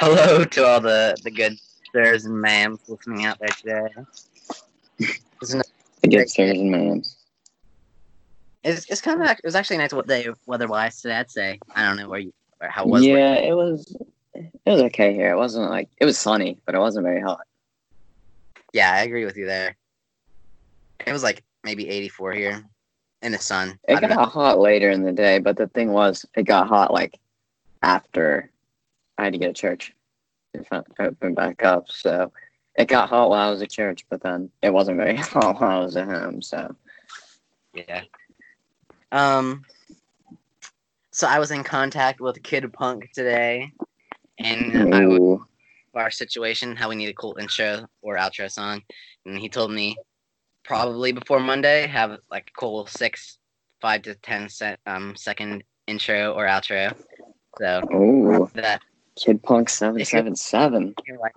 Hello to all the the good sirs and ma'ams listening out there today. Isn't The good sirs and ma'ams. It's, it's kind of it was actually nice what day weather wise today. I'd say I don't know where you or how it was. yeah, it was. It was okay here. It wasn't like it was sunny, but it wasn't very hot. Yeah, I agree with you there. It was like maybe 84 here in the sun. It got know. hot later in the day, but the thing was, it got hot like after I had to get to church. Fin- opened back up, so it got hot while I was at church, but then it wasn't very hot while I was at home. So Yeah. Um. So I was in contact with Kid Punk today, and I was our situation, how we need a cool intro or outro song, and he told me probably before Monday have like a cool six, five to ten set, um second intro or outro. So Ooh, that Kid Punk seven seven seven. you're like,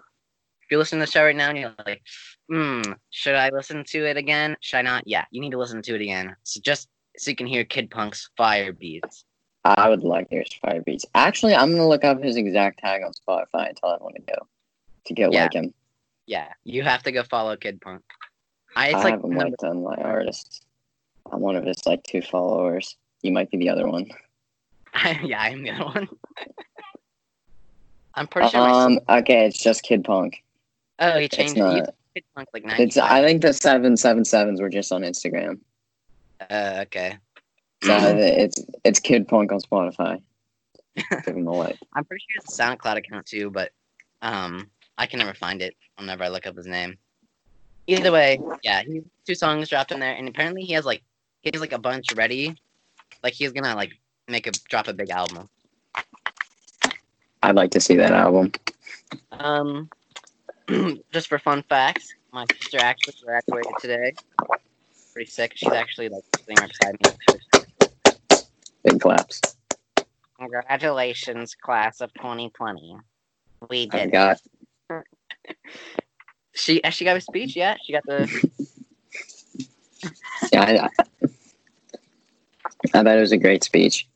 if you're listening to the show right now and you're like, hmm, should I listen to it again? Should I not? Yeah, you need to listen to it again. So just so you can hear Kid Punk's fire beats. I would like to hear his fire beats. Actually, I'm gonna look up his exact tag on Spotify and tell everyone to go to get Yeah. like him. Yeah, you have to go follow Kid Punk. I, it's I like have him liked on my artists. I'm one of his like two followers. You might be the other one. yeah, I'm the other one. I'm pretty sure. my Um. Okay, it's just Kid Punk. oh, he It's changed it. Not. Kid Punk like 95. It's. I think the seven seven sevens were just on Instagram. uh, okay. So it's it's Kid Punk on Spotify. Give him a like. I'm pretty sure it's a SoundCloud account too, but um, I can never find it whenever I look up his name. Either way, yeah, he two songs dropped in there, and apparently he has like he has like a bunch ready. Like he's gonna like make a drop a big album. I'd like to see that album. Um, just for fun facts, my sister actually graduated today. Pretty sick. She's actually like sitting right beside me. Big claps. Congratulations, class of 2020. We did. it. got. She she got a speech. Yeah, she got the. Yeah, I, I, I bet it was a great speech.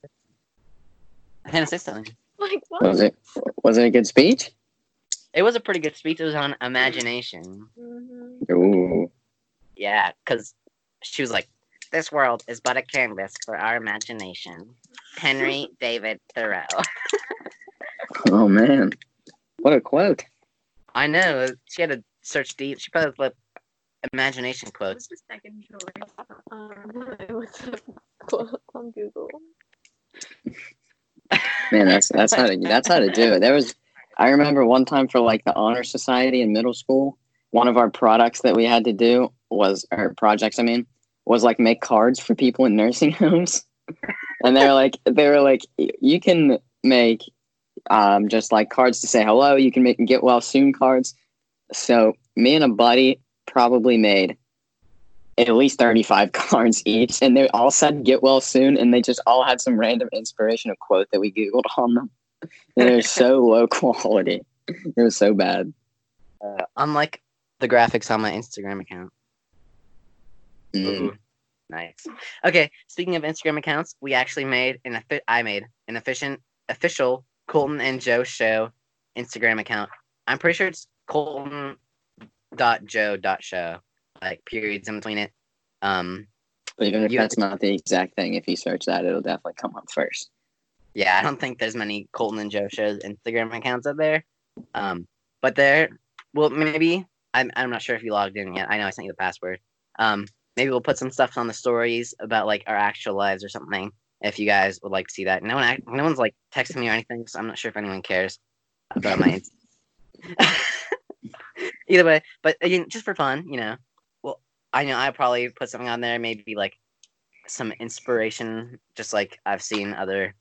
I had to say something. Like what? Was it? Was it a good speech? It was a pretty good speech. It was on imagination. Mhm. Ooh. Yeah, because she was like, "This world is but a canvas for our imagination." Henry David Thoreau. Oh man, what a quote! I know. She had to search deep. She probably put imagination quotes. What's quotes. the second choice? Um, what's the quote on Google? Man, that's that's how to that's how to do it. There was, I remember one time for like the honor society in middle school. One of our products that we had to do was, or projects, I mean, was like make cards for people in nursing homes. And they're like, they were like, you can make um, just like cards to say hello. You can make get well soon cards. So me and a buddy probably made at least 35 cards each and they all said get well soon and they just all had some random inspirational quote that we googled on them and they're so low quality it was so bad Uh, unlike the graphics on my Instagram account. Mm. Ooh, nice. Okay, speaking of Instagram accounts, we actually made an I made an efficient official Coltin and Joe show Instagram account. I'm pretty sure it's Coltin dot Joe dot show, like periods in between it. Um, even if that's not the exact thing if you search that it'll definitely come up first yeah, I don't think there's many Coltin and Joe shows Instagram accounts up there. Um, but there, well, maybe I'm I'm not sure if you logged in yet. I know I sent you the password. Um, maybe we'll put some stuff on the stories about like our actual lives or something. If you guys would like to see that, no one, no one's like texting me or anything, so I'm not sure if anyone cares about my. Either way, but again, just for fun, you know. I know I probably put something on there, maybe like some inspiration, just like I've seen other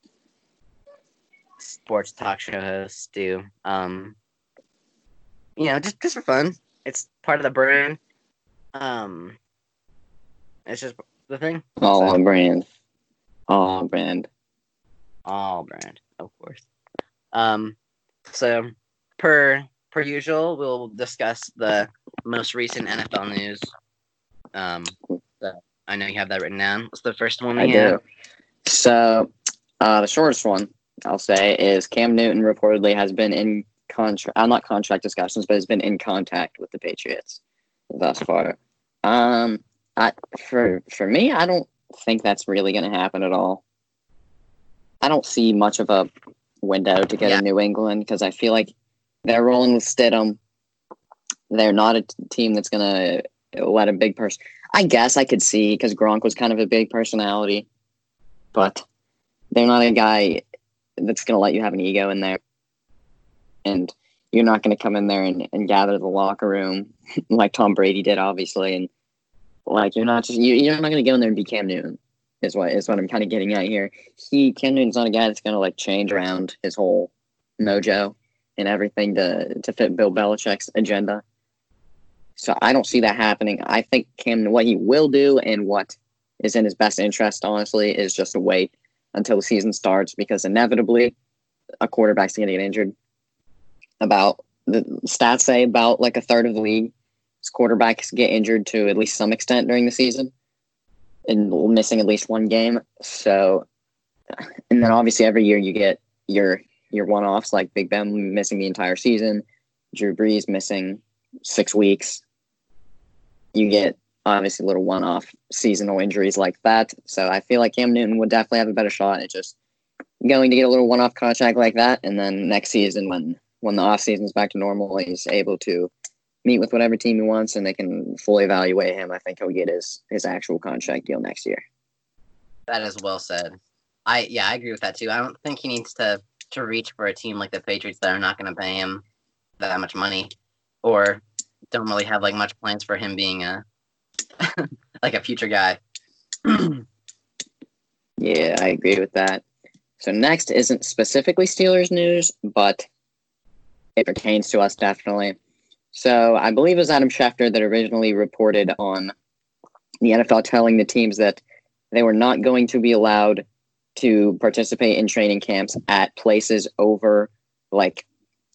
sports talk show hosts do. Um, you know, just just for fun. It's part of the brand. Um, it's just the thing. all So- on brand all on brand all brand, of course. Um, so per per usual, we'll discuss the most recent NFL news. Um, so I know you have that written down. What's the first one? i have? do so uh, the shortest one i'll say is cam newton reportedly has been in contract, uh, not contract discussions, but has been in contact with the Patriots thus far. Um, I, for for me, I don't think that's really going to happen at all. I don't see much of a window to get Yeah. in New England because I feel like they're rolling with Stidham. They're not a t- team that's going to let a big person. I guess I could see because Gronk was kind of a big personality, but they're not a guy that's going to let you have an ego in there. And you're not going to come in there and, and gather the locker room like Tom Brady did, obviously. And like, you're not just, you, you're not going to go in there and be Cam Newton, is what, is what I'm kind of getting at here. He, Cam Newton's not a guy that's going to like change around his whole mojo and everything to, to fit Bill Belichick's agenda. So I don't see that happening. I think Cam, what he will do and what is in his best interest, honestly, is just to wait until the season starts because inevitably a quarterback's going to get injured. About the stats say about like a third of the league quarterbacks get injured to at least some extent during the season and missing at least one game. So, and then obviously every year you get your your one offs like Big Ben missing the entire season, Drew Brees missing six weeks. You get obviously little one off seasonal injuries like that. So I feel like Cam Newton would definitely have a better shot at just going to get a little one off contract like that. And then next season, when when the off season's back to normal, he's able to meet with whatever team he wants and they can fully evaluate him. I think he'll get his his actual contract deal next year. That is well said. I yeah, I agree with that too. I don't think he needs to to reach for a team like the Patriots that are not going to pay him that much money, or don't really have like much plans for him being a like a future guy. Yeah, I agree with that. So next isn't specifically Steelers news, but it pertains to us definitely. So I believe it was Adam Schefter that originally reported on the NFL telling the teams that they were not going to be allowed to participate in training camps at places over like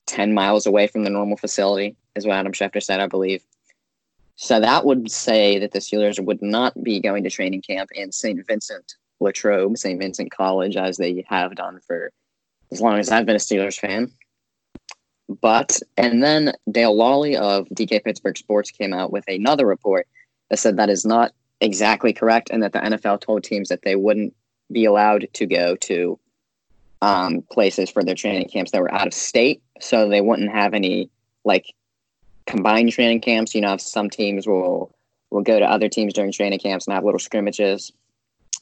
10 miles away from the normal facility, is what Adam Schefter said, I believe. So that would say that the Steelers would not be going to training camp in St. Vincent Latrobe, St. Vincent College, as they have done for as long as I've been a Steelers fan. But, and then Dale Lolley of DK Pittsburgh Sports came out with another report that said that is not exactly correct and that the NFL told teams that they wouldn't be allowed to go to um, places for their training camps that were out of state. So they wouldn't have any like combined training camps. You know, some teams will will go to other teams during training camps and have little scrimmages.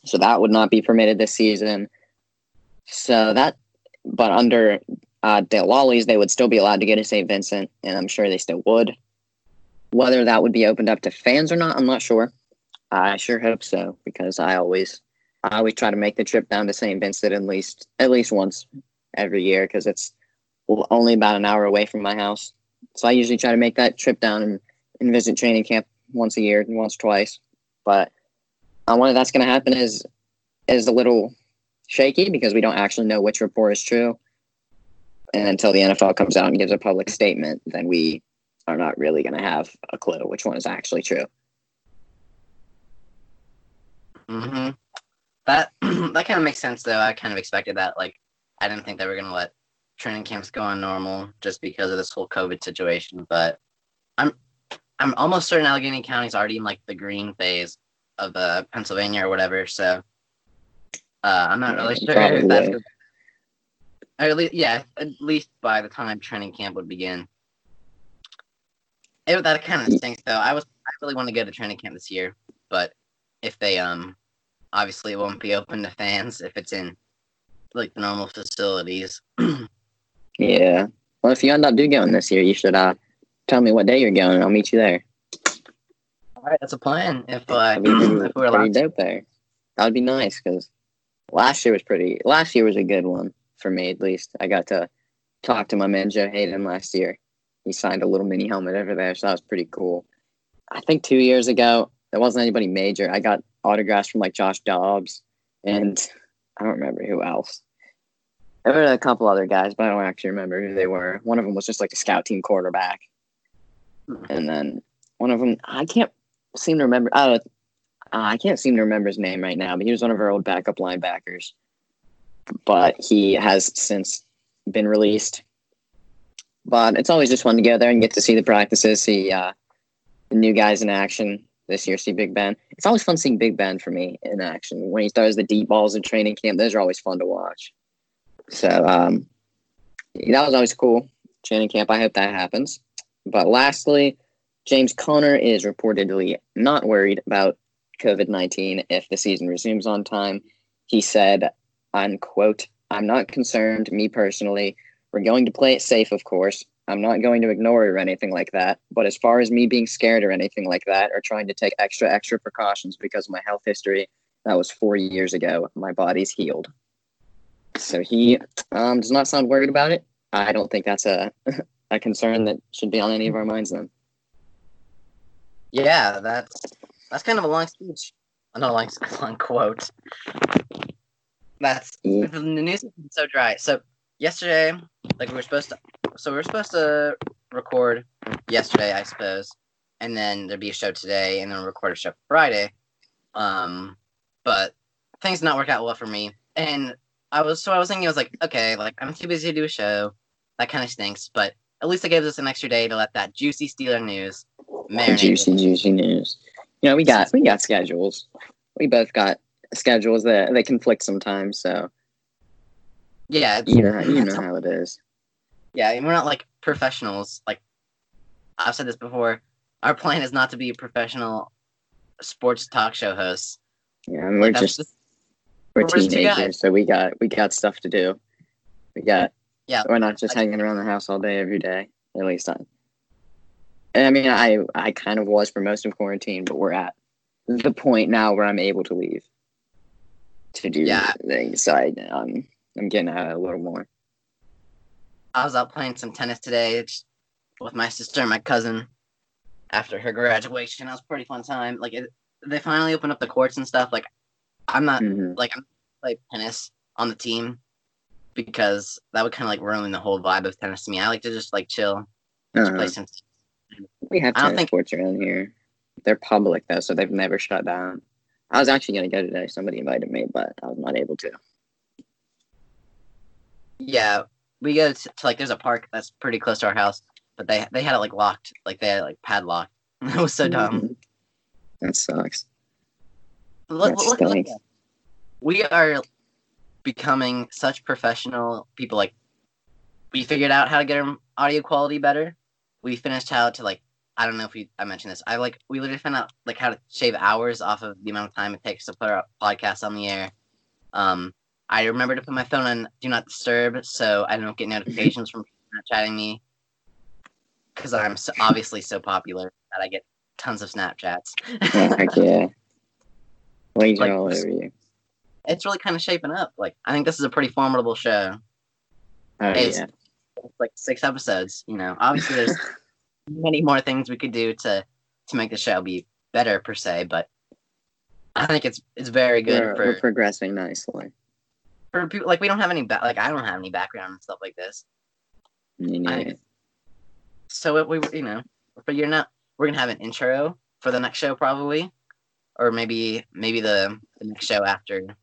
So that would not be permitted this season. So that, but under uh, Dale Lolley's, they would still be allowed to go to St. Vincent, and I'm sure they still would. Whether that would be opened up to fans or not, I'm not sure. I sure hope so because I always, I always try to make the trip down to St. Vincent at least at least once every year because it's only about an hour away from my house. So I usually try to make that trip down and, and visit training camp once a year, and once twice. But uh, whether that's going to happen is is a little shaky because we don't actually know which report is true. And until the NFL comes out and gives a public statement, then we are not really going to have a clue which one is actually true. hmm That that kind of makes sense though. I kind of expected that. Like, I didn't think they were gonna let training camps going normal just because of this whole COVID situation. But I'm I'm almost certain Allegheny County is already in like the green phase of uh, Pennsylvania or whatever. So uh, I'm not really sure if that's or at least yeah, at least by the time training camp would begin. It, that kind of stinks though. I was I really want to go to training camp this year, but if they um obviously it won't be open to fans if it's in like the normal facilities. Yeah. Well, if you end up do going this year, you should uh tell me what day you're going, and I'll meet you there. All right, that's a plan. If uh, be if we're allowed, dope there. That would be nice because last year was pretty. Last year was a good one for me, at least. I got to talk to my man Joe Haden last year. He signed a little mini helmet over there, so that was pretty cool. I think two years ago, there wasn't anybody major. I got autographs from like Josh Dobbs and I don't remember who else. There were a couple other guys, but I don't actually remember who they were. One of them was just like a scout team quarterback, and then one of them I can't seem to remember. Uh, uh, I can't seem to remember his name right now, but he was one of our old backup linebackers. But he has since been released. but it's always just fun to go there and get to see the practices, see uh, the new guys in action. This year, see Big Ben. It's always fun seeing Big Ben for me in action when he throws the deep balls in training camp. Those are always fun to watch. So um, that was always cool. Training camp. I hope that happens. But lastly, James Conner is reportedly not worried about COVID 19 if the season resumes on time. He said, unquote, I'm not concerned, me personally. We're going to play it safe, of course. I'm not going to ignore it or anything like that. But as far as me being scared or anything like that, or trying to take extra, extra precautions because of my health history, that was four years ago. My body's healed. So he um, does not sound worried about it. I don't think that's a, a concern that should be on any of our minds then. Yeah, that's that's kind of a long speech. Not a long, long quote. That's Yeah. the news has been so dry. So yesterday, like we were supposed to, so we were supposed to record yesterday, I suppose, and then there'd be a show today, and then record a show Friday. Um, but things did not work out well for me, and I was so I was thinking I was like, okay, like I'm too busy to do a show. That kind of stinks, but at least it gives us an extra day to let that juicy Steeler news marinate. Juicy, juicy news. You know, we got we got schedules. We both got schedules that they conflict sometimes. So Yeah, it's, you know, you know how it is. yeah, and we're not like professionals. Like I've said this before, our plan is not to be professional sports talk show hosts. Yeah, mean, we're Like, just we're we're just two teenagers, so we got we got stuff to do. We got Yeah. We're not just hanging around the house all day every day. At least I. and I mean, I I kind of was for most of quarantine, but we're at the point now where I'm able to leave to do Yeah. things. So I, um, I'm getting out a little more. I was out playing some tennis today with my sister and my cousin after her graduation. That was a pretty fun time. Like it, they finally opened up the courts and stuff. Like I'm not Mhm. like I'm play tennis on the team because that would kind of like ruin the whole vibe of tennis to me. I like to just like chill, just Uh-huh. some. We have tennis think- courts around here. They're public though, so they've never shut down. I was actually gonna go today. Somebody invited me, but I was not able to. Yeah, we go to, to like there's a park that's pretty close to our house, but they they had it like locked, like they had it, like padlocked. it was so dumb. Mhm. That sucks. Look, look, look, we are becoming such professional people. Like, we figured out how to get our audio quality better. We finished how to like. I don't know if we I mentioned this. I like we literally found out like how to shave hours off of the amount of time it takes to put our podcast on the air. Um, I remember to put my phone on do not disturb so I don't get notifications from people chatting me. Because I'm so, obviously so popular that I get tons of Snapchats. Oh, yeah. Like- are all over you. it's really kind of shaping up. Like I think this is a pretty formidable show. Oh It's- yeah. It's like six episodes. You know, obviously there's many more things we could do to to make the show be better per se, but I think it's it's very good We're, for we're progressing nicely. for people. Like we don't have any ba- like I don't have any background and stuff like this. You know, I- So it, we you know we're figuring out we're gonna have an intro for the next show probably, or maybe maybe the, the next show after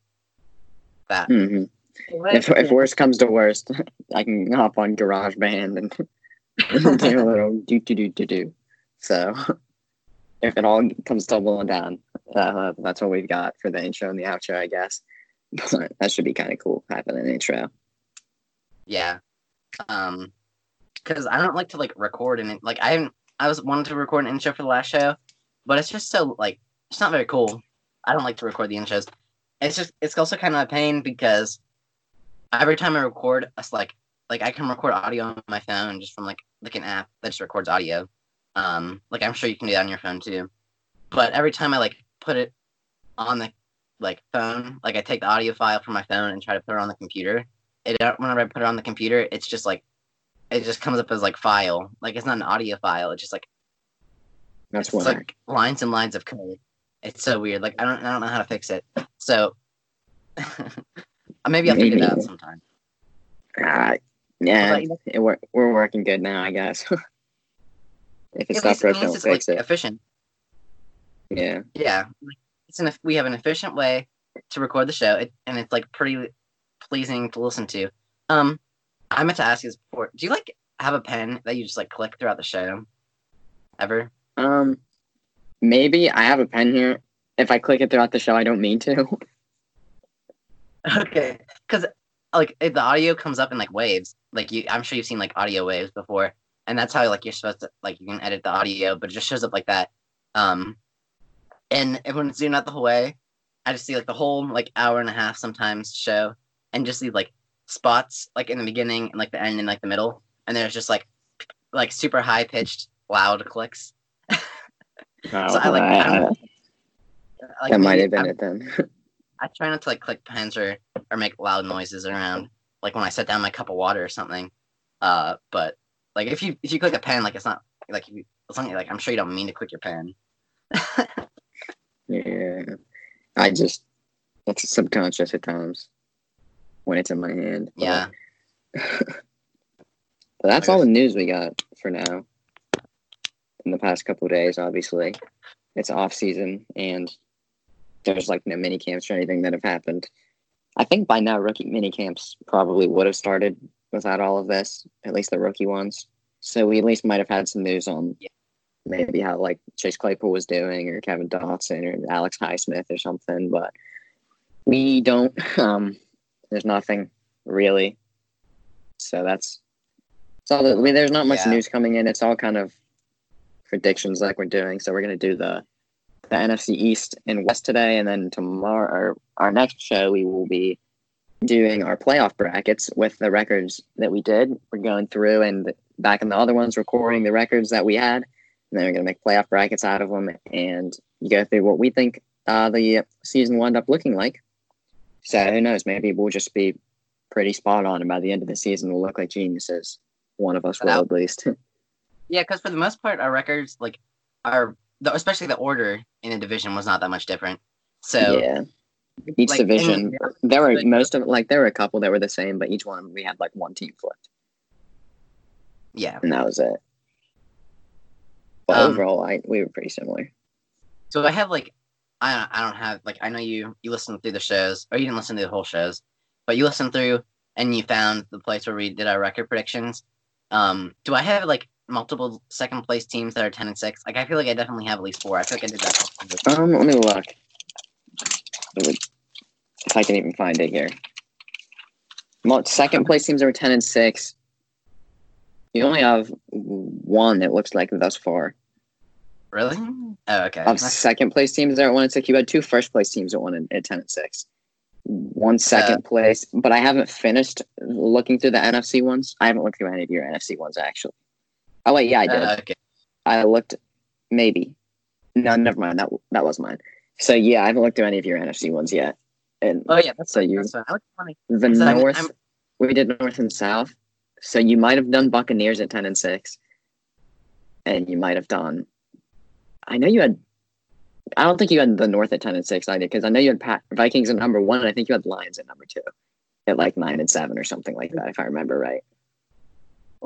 that. hmm If, if worst comes to worst, I can hop on GarageBand and do a little do do do do do. So if it all comes tumbling down, uh, that's what we've got for the intro and the outro, I guess. But that should be kind of cool having an intro. Yeah. Um, because I don't like to like record and like I haven't. I was wanted to record an intro for the last show, but it's just so like it's not very cool. I don't like to record the intros. It's just it's also kind of a pain because every time I record, it's like like I can record audio on my phone just from like like an app that just records audio. Um, like I'm sure you can do that on your phone too. But every time I like put it on the like phone, like I take the audio file from my phone and try to put it on the computer, it whenever I put it on the computer, it's just like it just comes up as like file. Like it's not an audio file. It's just like That's it's like lines and lines of code. It's so weird. Like I don't I don't know how to fix it. So maybe I'll figure it out sometime. uh, yeah, But, you know, it, we're, we're working good now, I guess. if it's at not least, broken, we'll it's like fix it. efficient. Yeah. Yeah, it's an we have an efficient way to record the show, it, and it's like pretty pleasing to listen to. Um, I meant to ask you this before. Do you like have a pen that you just like click throughout the show? Ever? Um, maybe I have a pen here. If I click it throughout the show, I don't mean to. Okay, because like if the audio comes up in like waves, like you, I'm sure you've seen like audio waves before, and that's how like you're supposed to like you can edit the audio, but it just shows up like that. Um, and when it's zoomed out the whole way, I just see like the whole like hour and a half sometimes show, and just see like spots like in the beginning and like the end and like the middle, and there's just like like super high pitched loud clicks. So I like- I- I- Like, that might have been I'm- it then. I try not to like click pens or or make loud noises around, like when I set down my cup of water or something. Uh, but like if you if you click a pen, like it's not like if you, it's not like I'm sure you don't mean to click your pen. yeah, I just it's subconscious at times when it's in my hand. but- Yeah, But that's all the news we got for now. In the past couple of days, obviously, it's off season and there's like no mini camps or anything that have happened. I think by now rookie mini camps probably would have started without all of this, at least the rookie ones. So we at least might have had some news on maybe how like Chase Claypool was doing or Kevin Dotson or Alex Highsmith or something, but we don't um there's nothing really. So that's so. I mean, there's not much Yeah. news coming in. It's all kind of predictions like we're doing. So we're gonna do the the NFC East and West today, and then tomorrow, or our next show, we will be doing our playoff brackets with the records that we did. We're going through and back in the other ones, recording the records that we had, and then we're gonna make playoff brackets out of them and you go through what we think uh, the season will end up looking like. So who knows? Maybe we'll just be pretty spot on, and by the end of the season, we'll look like geniuses. One of us will, at least. yeah, because for the most part, our records like are the, especially the order in a division was not that much different. So yeah, each like, division. There were like- most of like there were a couple that were the same, but each one we had like one team flipped, yeah. and that was it. But Um, overall, I we were pretty similar. So I have like I don't, I don't have like I know you you listened through the shows or you didn't listen to the whole shows, but you listened through and you found the place where we did our record predictions. Um, do I have like multiple second place teams that are ten and six? Like I feel like I definitely have at least four. I feel like I did that. Um, let me look. If I can even find it here. Second place teams are ten and six. You only have one that looks like thus far. Really? Oh, okay. Of second place teams that are one and six, you had two first place teams at one and at ten and six. One second place, but I haven't finished looking through the NFC ones. I haven't looked through any of your NFC ones actually. Oh wait, yeah, I did. Uh, okay. I looked, maybe. No, never mind. That that was mine. So yeah, I haven't looked through any of your NFC ones yet. And Oh yeah, that's So you- that's fine. I look funny. the So North, I'm- we did North and South. So you might have done Buccaneers at ten and six, and you might have done. I know you had. I don't think you had the North at ten and six either, because I know you had Pat, Vikings at number one, and I think you had Lions at number two, at like nine and seven or something like that, if I remember right.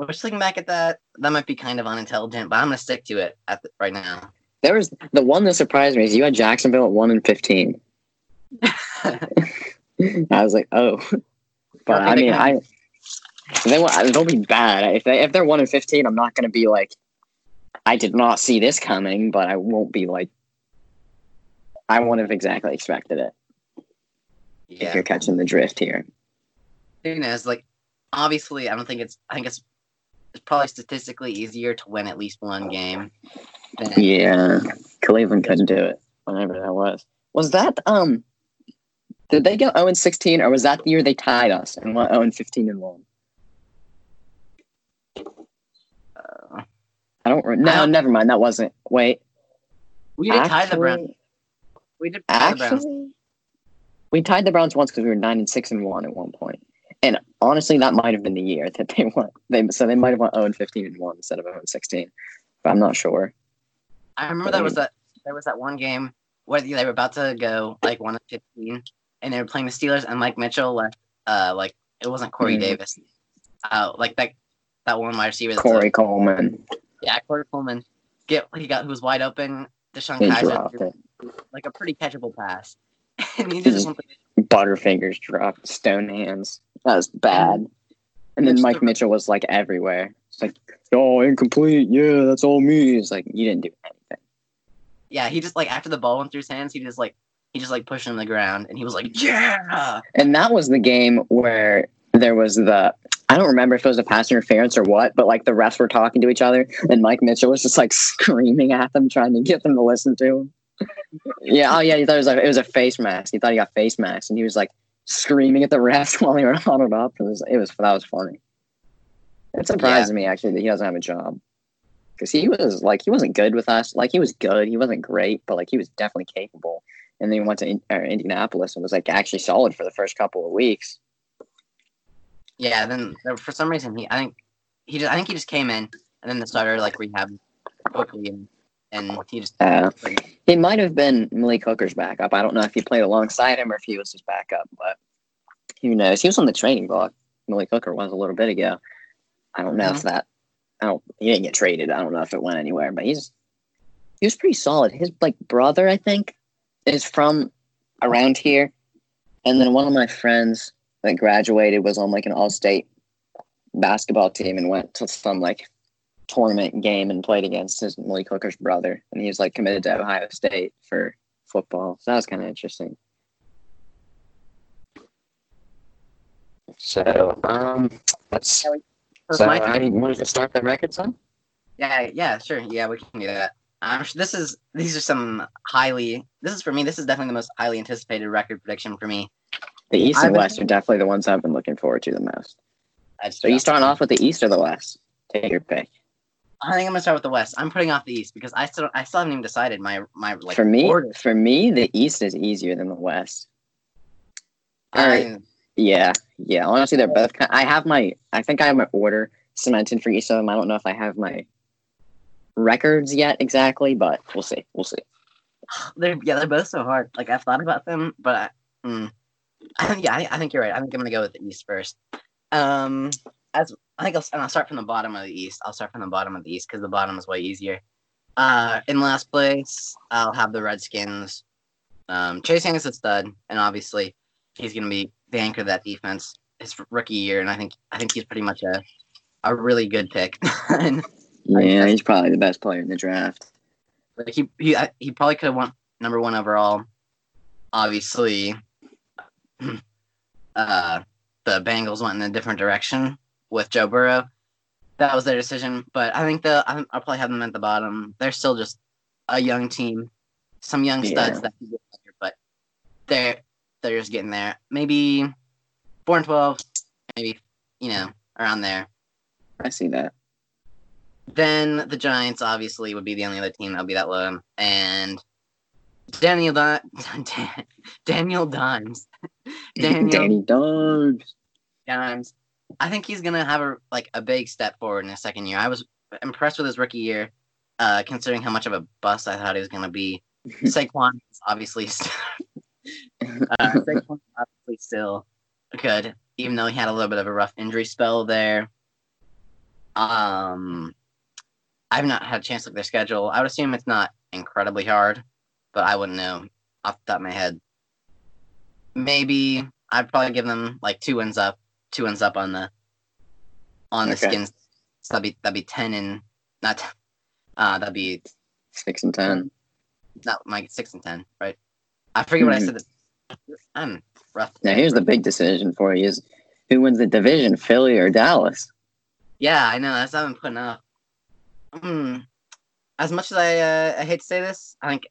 Just looking back at that, that might be kind of unintelligent, but I'm gonna stick to it at the, right now. There was the one that surprised me is you had Jacksonville at one and fifteen. I was like, oh, but I mean, I they won't, they'll be bad if they if they're one and fifteen. I'm not going to be like, I did not see this coming, but I won't be like, I wouldn't have exactly expected it. If you're catching the drift here, thing is, like, obviously, I don't think it's. I think it's. It's probably statistically easier to win at least one game. Than, yeah, Cleveland couldn't do it. Whenever that was, was that um, did they go zero and sixteen, or was that the year they tied us and went zero and fifteen and one? uh, I don't. re- No, I don't- never mind. That wasn't. Wait, we did tie the Browns. We did tie the Browns. Actually, we tied the Browns once because we were nine and six and one at one point. And honestly, that might have been the year that they won. They so they might have won zero and fifteen and one instead of zero and sixteen. But I'm not sure. I remember that was that. There was that one game where they were about to go like one of fifteen, and they were playing the Steelers, and Mike Mitchell left. Uh, like it wasn't Corey Mhm. Davis. Uh, like that. That one wide receiver. Corey a- Coleman, yeah, Corey Coleman. Get he got who was wide open. Deshaun he Kizer like a pretty catchable pass, and he. Butterfingers dropped. Stone hands. That was bad. And then Mike Mitchell was like everywhere. It's like, oh, incomplete. Yeah, that's all me. It's like you didn't do anything. Yeah, he just like after the ball went through his hands, he just like he just like pushed him on the ground, and he was like, "Yeah!" And that was the game where there was the I don't remember if it was a pass interference or what, but like the refs were talking to each other, and Mike Mitchell was just like screaming at them, trying to get them to listen to him. Yeah, oh yeah, he thought it was like it was a face mask. He thought he got face mask, and he was like screaming at the refs while they were huddled up. It was it was that was funny. It surprised me actually that he doesn't have a job because he was like he wasn't good with us. Like he was good, he wasn't great, but like he was definitely capable. And then he went to in, uh, Indianapolis and was like actually solid for the first couple of weeks. Yeah, then uh, for some reason he I think he just I think he just came in and then the starter like rehab quickly and and he just uh, he might have been Malik Hooker's backup. I don't know if he played alongside him or if he was his backup, but who knows? He was on the training block. Malik Hooker was a little bit ago. I don't know if that. I don't. He didn't get traded. I don't know if it went anywhere, but he's he was pretty solid. His like brother, I think, is from around here, and then one of my friends that graduated was on like an all-state basketball team and went to some like tournament game and played against his Malik Hooker's brother, and he was like committed to Ohio State for football. So that was kind of interesting. So, um, let's. So, So my I wanted to start the record, son. Yeah, yeah, sure. Yeah, we can do that. Um, this is these are some highly. This is for me. This is definitely the most highly anticipated record prediction for me. The East I've and been- West are definitely the ones I've been looking forward to the most. That's So you starting off with the East or the West? Take your pick. I think I'm gonna start with the West. I'm putting off the East because I still I still haven't even decided my my like for me, order. for me, the East is easier than the West. Alright. I- Yeah, yeah. Honestly, they're both. Kind I have my. I think I have my order cemented for each of them. I don't know if I have my records yet exactly, but we'll see. We'll see. they're yeah they're both so hard. Like I've thought about them, but I, mm, I think yeah I, I think you're right. I think I'm gonna go with the East first. Um, as I think I'll, and I'll start from the bottom of the East. I'll start from the bottom of the East because the bottom is way easier. Uh, in last place, I'll have the Redskins. Um, Chase Young is a stud, and obviously he's gonna be the anchor of that defense his rookie year, and I think I think he's pretty much a a really good pick. and Yeah, he's probably the best player in the draft. Like he he he probably could have won number one overall. Obviously, uh, the Bengals went in a different direction with Joe Burrow. That was their decision, but I think the I think I'll probably have them at the bottom. They're still just a young team, some young studs Yeah. that can get better, but they're they're just getting there. Maybe four and twelve, maybe you know around there. I see that. Then the Giants obviously would be the only other team that would be that low, and Daniel Dan- Daniel Dimes, Daniel Danny Dogs. Dimes. I think he's gonna have a like a big step forward in his second year. I was impressed with his rookie year, uh, considering how much of a bust I thought he was gonna be. Saquon is obviously, st- uh, Saquon obviously still good, even though he had a little bit of a rough injury spell there. Um, I've not had a chance to look at their schedule. I would assume it's not incredibly hard, but I wouldn't know off the top of my head. Maybe I'd probably give them like two wins up, two wins up on the on the Okay. skins. So that'd be that'd be ten and not uh that'd be Six and ten. not my six and ten, right? I forget what I said. I'm rough. Now here's the big decision for you: is who wins the division, Philly or Dallas? Yeah, I know. That's what I've been putting up. Hmm. As much as I, uh, I hate to say this, I think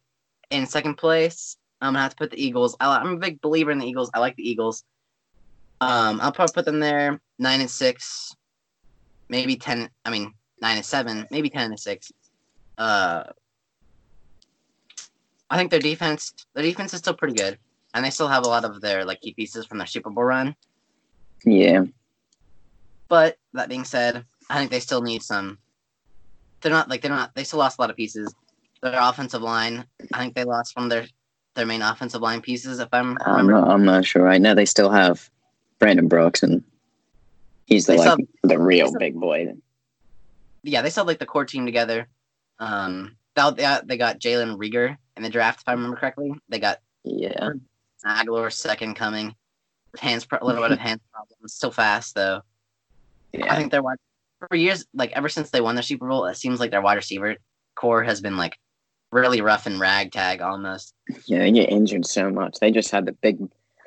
in second place, I'm gonna have to put the Eagles. I, I'm a big believer in the Eagles. I like the Eagles. Um, I'll probably put them there nine and six, maybe ten. I mean nine and seven, maybe ten and six. Uh, I think their defense, their defense is still pretty good, and they still have a lot of their like key pieces from their Super Bowl run. Yeah, But that being said, I think they still need some. They're not like they're not. They still lost a lot of pieces. Their offensive line. I think they lost from their their main offensive line pieces. If I'm I'm not, I'm not sure. I know they still have Brandon Brooks, and he's the They like the real big boy. yeah, they have, like the core team together. Um, they they got, they got Jalen Reagor in the draft, if I remember correctly. They got Yeah, Agholor second coming. Hands a little bit of hands problems. Still fast though. Yeah. I think their wide for years, like ever since they won the Super Bowl, it seems like their wide receiver core has been like really rough and ragtag almost. Yeah, they get injured so much. They just have the big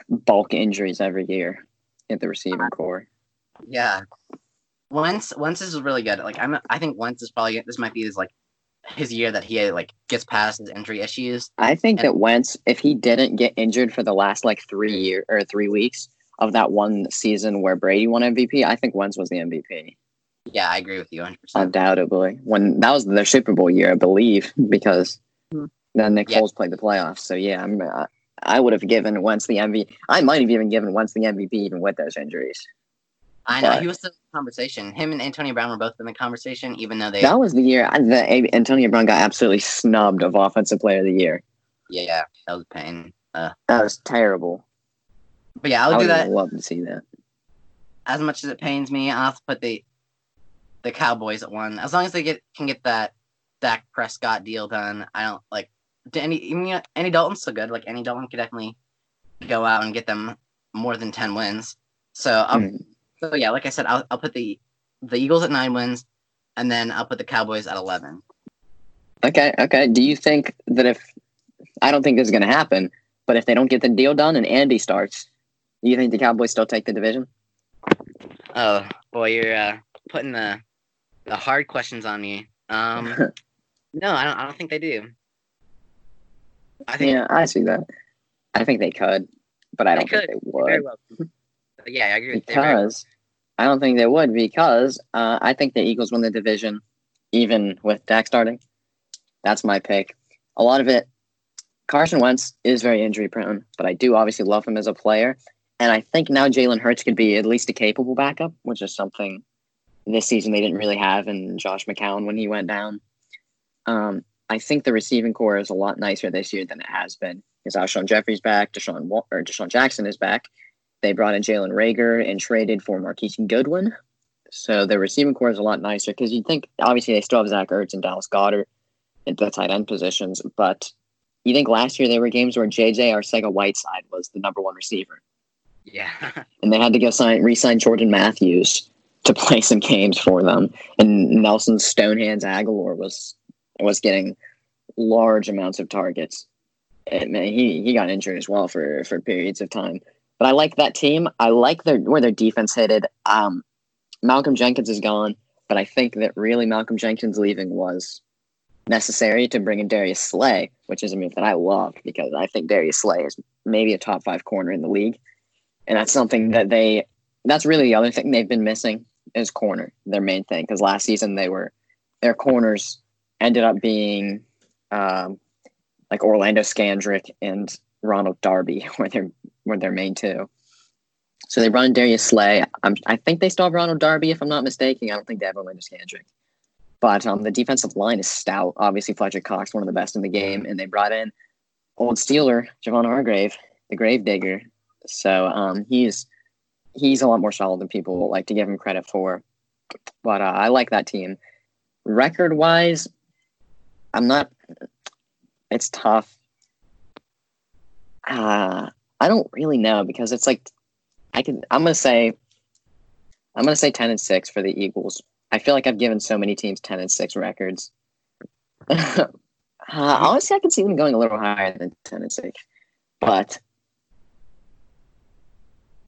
bulk injuries every year at the receiving core. Yeah. Wentz Wentz is really good. Like I'm I think Wentz is probably this might be his like his year that he like gets past his injury issues. I think And- that Wentz, if he didn't get injured for the last like three year or three weeks of that one season where Brady won MVP, I think Wentz was the MVP. Yeah, I agree with you 100%. Undoubtedly, when that was their Super Bowl year, I believe, because Hmm. then Nick Yeah. Foles played the playoffs. So yeah, I'm, uh, I would have given Wentz the MVP. I might have even given Wentz the MVP even with those injuries. I know but- he was in the conversation. Him and Antonio Brown were both in the conversation, even though they That was the year that Antonio Brown got absolutely snubbed of Offensive Player of the Year. yeah, that was pain. Uh, That was terrible. but yeah, I I'll do would that. love to see that. As much as it pains me, I'll have to put the the Cowboys at one. As long as they get can get that Dak Prescott deal done, I don't like any Andy Dalton's still good. Like Andy Dalton could definitely go out and get them more than ten wins. So I'll, Hmm. so yeah, like I said, I'll I'll put the the Eagles at nine wins, and then I'll put the Cowboys at eleven. Okay, okay. Do you think that if I don't think this is going to happen, but if they don't get the deal done and Andy starts, do you think the Cowboys still take the division? Oh boy, you're uh, putting the the hard questions on me. Um, no, I don't. I don't think they do. I think yeah, I see that. I think they could, but I don't think they very would well. Yeah, I agree with you. very well. because I don't think they would because uh, I think the Eagles win the division, even with Dak starting. That's my pick. A lot of it, Carson Wentz is very injury prone, but I do obviously love him as a player, and I think now Jalen Hurts could be at least a capable backup, which is something this season they didn't really have in Josh McCown when he went down. Um, I think the receiving core is a lot nicer this year than it has been. Because Alshon Jeffery's back, DeSean or DeSean Jackson is back. They brought in Jalen Reagor and traded for Marquise Goodwin. So their receiving core is a lot nicer because you'd think obviously they still have Zach Ertz and Dallas Goedert at the tight end positions, but you think last year there were games where JJ Arcega Whiteside was the number one receiver, Yeah, and they had to go sign re-sign Jordan Matthews to play some games for them, and Nelson Stonehands Agholor was was getting large amounts of targets. And he he got injured as well for for periods of time. But I like that team. I like their where their defense headed. Um, Malcolm Jenkins is gone, but I think that really Malcolm Jenkins leaving was necessary to bring in Darius Slay, which is a move that I love because I think Darius Slay is maybe a top five corner in the league, and that's something that they. That's really the other thing they've been missing is corner, their main thing. Because last season they were their corners ended up being um, like Orlando Scandrick and Ronald Darby were their were their main two. So they run Darius Slay. I'm, I think they still have Ronald Darby, if I'm not mistaken. I don't think they have Orlando Scandrick. But um, the defensive line is stout. Obviously, Fletcher Cox, one of the best in the game, and they brought in old Steeler Javon Hargrave, the grave digger. So um, he's he's a lot more solid than people like to give him credit for. But uh, I like that team. Record wise, I'm not. It's tough. Uh, I don't really know because it's like I can. I'm gonna say. I'm gonna say ten and six for the Eagles. I feel like I've given so many teams ten and six records. uh, honestly, I could see them going a little higher than ten and six, but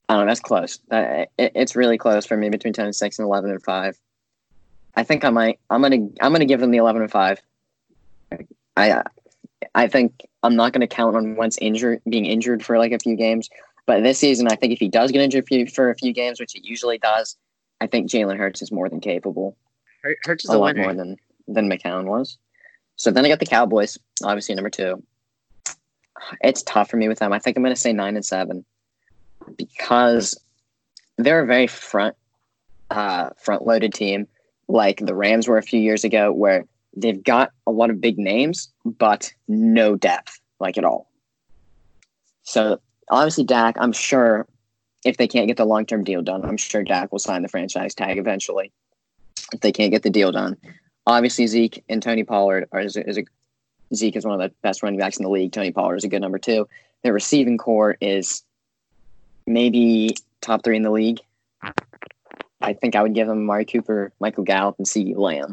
I don't know. That's close. Uh, it, it's really close for me between ten and six and eleven and five. I think I might. I'm gonna. I'm gonna give them the eleven and five. I. I think I'm not gonna count on Wentz injured being injured for like a few games. But this season, I think if he does get injured for, a few games, which he usually does, I think Jalen Hurts is more than capable. Hurt- Hurts is A a lot winner. more than than McCown was. So then I got the Cowboys, obviously number two. It's tough for me with them. I think I'm going to say nine and seven because they're a very front uh, front loaded team, like the Rams were a few years ago, where they've got a lot of big names but no depth, like at all. So obviously, Dak, I'm sure if they can't get the long term deal done, I'm sure Dak will sign the franchise tag eventually. If they can't get the deal done, obviously Zeke and Tony Pollard are is is a Zeke is one of the best running backs in the league. Tony Pollard is a good number two. Their receiving core is maybe top three in the league. I think I would give them Mari Cooper, Michael Gallup, and CeeDee Lamb.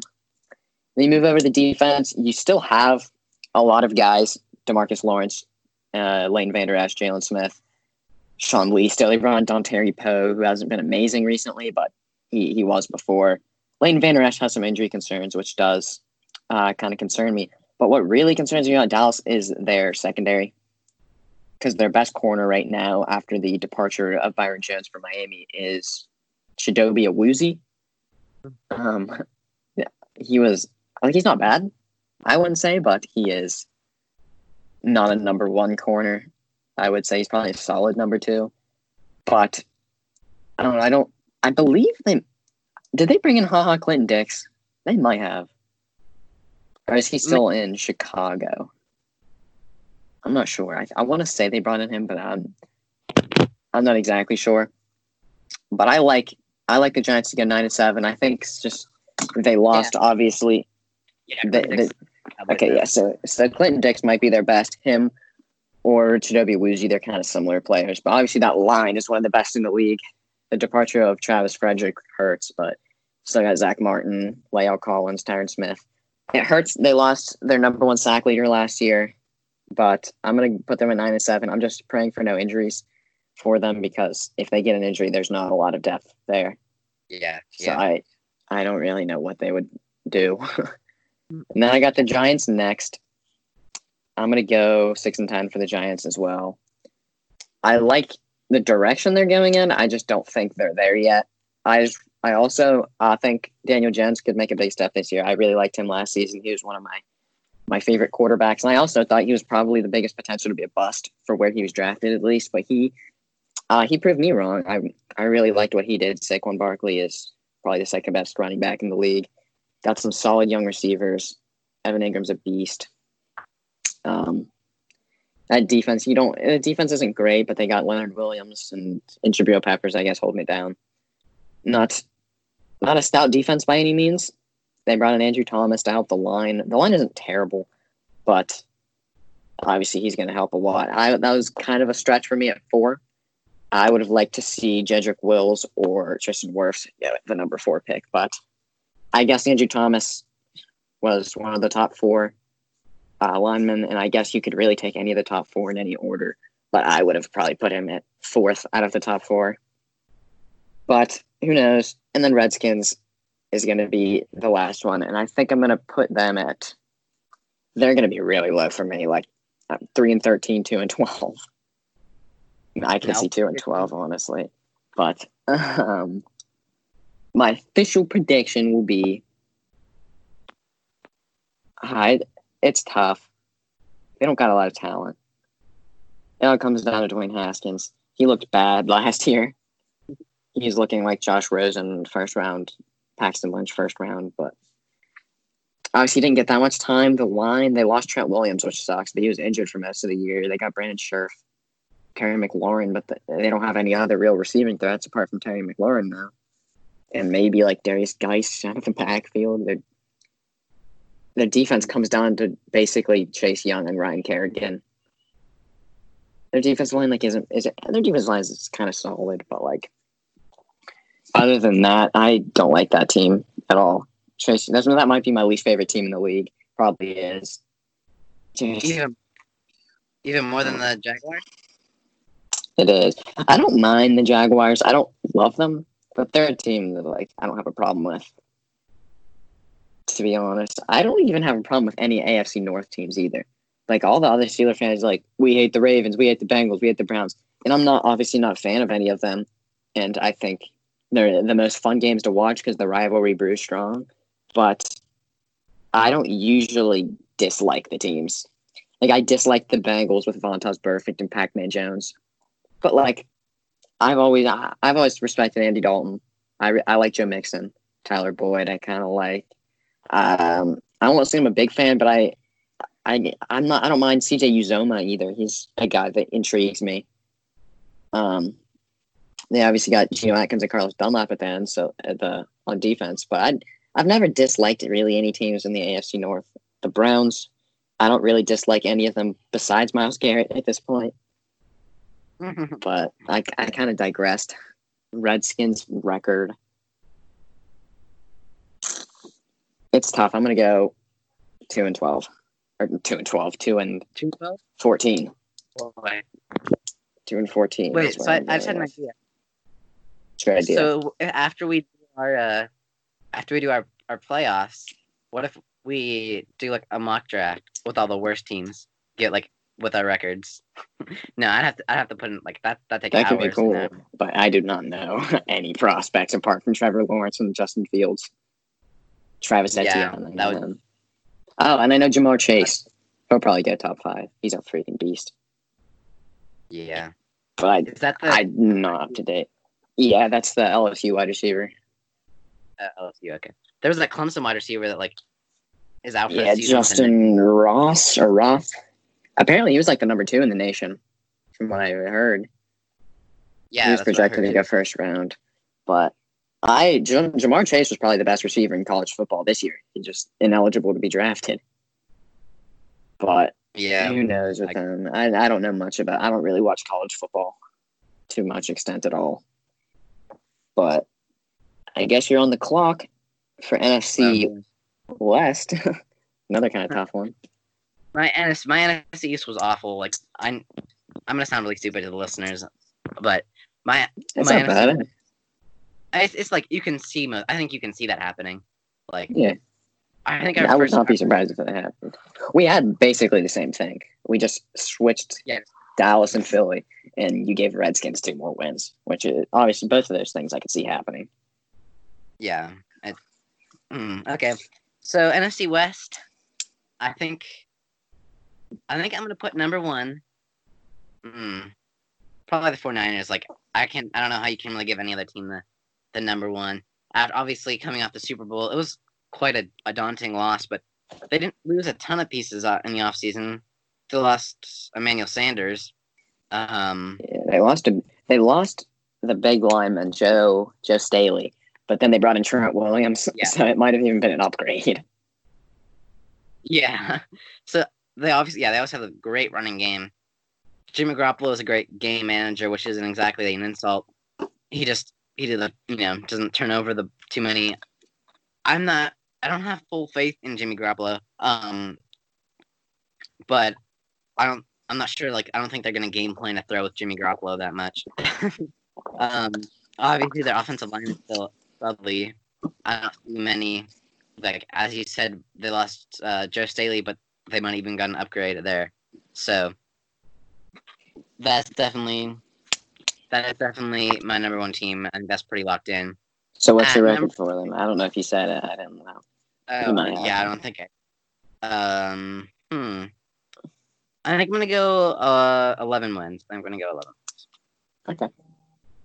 Then you move over the defense. You still have a lot of guys: Demarcus Lawrence, uh, Lane Vander Esch, Jaylon Smith, Sean Lee, still Dontari Poe, who hasn't been amazing recently, but he, he was before. Lane Vander Esch has some injury concerns, which does uh, kind of concern me. But what really concerns me about Dallas is their secondary. Because their best corner right now, after the departure of Byron Jones from Miami, is Chidobe Awuzie. Um, yeah, he was like he's not bad, I wouldn't say, but he is not a number one corner. I would say he's probably a solid number two. But I don't know. I don't. I believe they did. They bring in Ha Ha Clinton-Dix. They might have. Or is he still in Chicago? I'm not sure. I, I want to say they brought in him, but I'm I'm not exactly sure. But I like I like the Giants to get nine and seven. I think it's just they lost, obviously. Yeah. I believe Okay, that. yeah. So so Clinton-Dix might be their best. Him or Chidobe Awuzie, they're kind of similar players. But obviously that line is one of the best in the league. The departure of Travis Frederick hurts, but still got Zack Martin, La'el Collins, Tyron Smith. It hurts. They lost their number one sack leader last year, but I'm gonna put them at nine and seven. I'm just praying for no injuries for them because if they get an injury, there's not a lot of depth there. Yeah. So Yeah. I I don't really know what they would do. and then I got the Giants next. I'm gonna go six and ten for the Giants as well. I like the direction they're going in. I just don't think they're there yet. I I also uh, think Daniel Jones could make a big step this year. I really liked him last season. He was one of my my favorite quarterbacks, and I also thought he was probably the biggest potential to be a bust for where he was drafted, at least. But he uh, he proved me wrong. I I really liked what he did. Saquon Barkley is probably the second best running back in the league. Got some solid young receivers. Evan Engram's a beast. Um, that defense, you don't. The defense isn't great, but they got Leonard Williams and Jabril Peppers. I guess hold me down. Not not a stout defense by any means. They brought in Andrew Thomas to help the line. The line isn't terrible, but obviously he's going to help a lot. I that was kind of a stretch for me at four. I would have liked to see Jedrick Wills or Tristan Wirfs the number four pick, but I guess Andrew Thomas was one of the top four uh, linemen, and I guess you could really take any of the top four in any order, but I would have probably put him at fourth out of the top four. But who knows? And then Redskins is going to be the last one, and I think I'm going to put them at. They're going to be really low for me, like uh, three and 13, two and twelve. I can No. see two and twelve, honestly, but um, my official prediction will be. I, it's tough. They don't got a lot of talent. It all comes down to Dwayne Haskins. He looked bad last year. He's looking like Josh Rosen first round, Paxton Lynch first round, but obviously he didn't get that much time. The line, they lost Trent Williams, which sucks, but he was injured for most of the year. They got Brandon Scherff, Terry McLaurin, but the, they don't have any other real receiving threats apart from Terry McLaurin now. And maybe like Derrius Guice out of the backfield. Their, their defense comes down to basically Chase Young and Ryan Kerrigan. Their defense line like isn't is it, their defense line is kind of solid, but like other than that, I don't like that team at all. Chase, that's, that might be my least favorite team in the league. Probably is. Just- Even even more than the Jaguars. It is. I don't mind the Jaguars. I don't love them, but they're team that like I don't have a problem with. To be honest, I don't even have a problem with any AFC North teams either. Like all the other Steeler fans, like we hate the Ravens, we hate the Bengals, we hate the Browns, and I'm not obviously not a fan of any of them. And I think they're the most fun games to watch because the rivalry brews strong. But I don't usually dislike the teams. Like I dislike the Bengals with Vontaze Burfict and Pac-Man Jones but like I've always I- I've always respected Andy Dalton. I I like Joe Mixon, Tyler Boyd. I kind of like. Um, I don't want to say I'm a big fan, but I, I I'm not. I don't mind CJ Uzomah either. He's a guy that intrigues me. Um, they obviously got Geno Atkins and Carlos Dunlap at the end, so at the on defense. But I I've never disliked really any teams in the AFC North. The Browns, I don't really dislike any of them besides Myles Garrett at this point Mm-hmm. but I, I kind of digressed. Redskins record. It's tough. I'm going to go 2 and 12. Or 2 and 12. 2 and two twelve, fourteen. Oh, 2 and 14. Wait, so I, I just had an idea. Idea. So after we do our, uh, after we do our, our playoffs, what if we do like a mock draft with all the worst teams? Get like with our records. no, I'd have to I'd have to put in like that that take that could be cool, but I do not know any prospects apart from Trevor Lawrence and Justin Fields. Travis Yeah, Etienne. That would-. Oh, and I know Ja'Marr Chase. He'll probably get top five. He's a freaking beast. Yeah. But Is that the I'm not up to date. Yeah, that's the LSU wide receiver. uh, LSU? Okay. There was that Clemson wide receiver that like is out for Yeah, the season. Justyn Ross or Roth. Apparently, he was like the number two in the nation, from what I heard. Yeah, he was that's what I projected to go first round. But I, Jam- Ja'Marr Chase was probably the best receiver in college football this year. He's just ineligible to be drafted. But Yeah. who knows with I- him? I, I don't know much about. I don't really watch college football to much extent at all. But I guess you're on the clock for NFC Um, West. Another kind of tough one. My NS my NFC East was awful. Like I'm I'm gonna sound really stupid to the listeners, but my It's my not bad. It's, it's like you can see mo- I think you can see that happening. Like Yeah. I think our I would not be surprised if that happened. We had basically the same thing. We just switched Yeah. Dallas and Philly, and you gave Redskins two more wins, which is obviously both of those things I could see happening. Yeah. It, mm, okay. So NFC West, I think I think I'm gonna put number one. Mm, probably the 49ers. Like I can I don't know how you can really give any other team the, the number one. After, obviously coming off the Super Bowl, it was quite a, a daunting loss, but they didn't lose a ton of pieces uh, in the offseason. They lost Emmanuel Sanders. Um Yeah, they lost a, they lost the big lineman Joe Joe Staley, but then they brought in Trent Williams, Yeah. so it might have even been an upgrade. Yeah. So they obviously, yeah, they always have a great running game. Jimmy Garoppolo is a great game manager, which isn't exactly an insult. He just he did the you know doesn't turn over the too many. I'm not. I don't have full faith in Jimmy Garoppolo. Um, but I don't. I'm not sure. Like I don't think they're gonna game plan to throw with Jimmy Garoppolo that much. um, obviously their offensive line is still ugly. I don't see many like as you said, they lost uh, Joe Staley, but they might even got an upgrade there. So that's definitely that is definitely my number one team, and that's pretty locked in. So what's Uh, your number- record for them? I don't know if you said it. I didn't know. Have. yeah, I don't think I. Um, hmm. I think I'm gonna go uh 11 wins. I'm gonna go 11. Okay.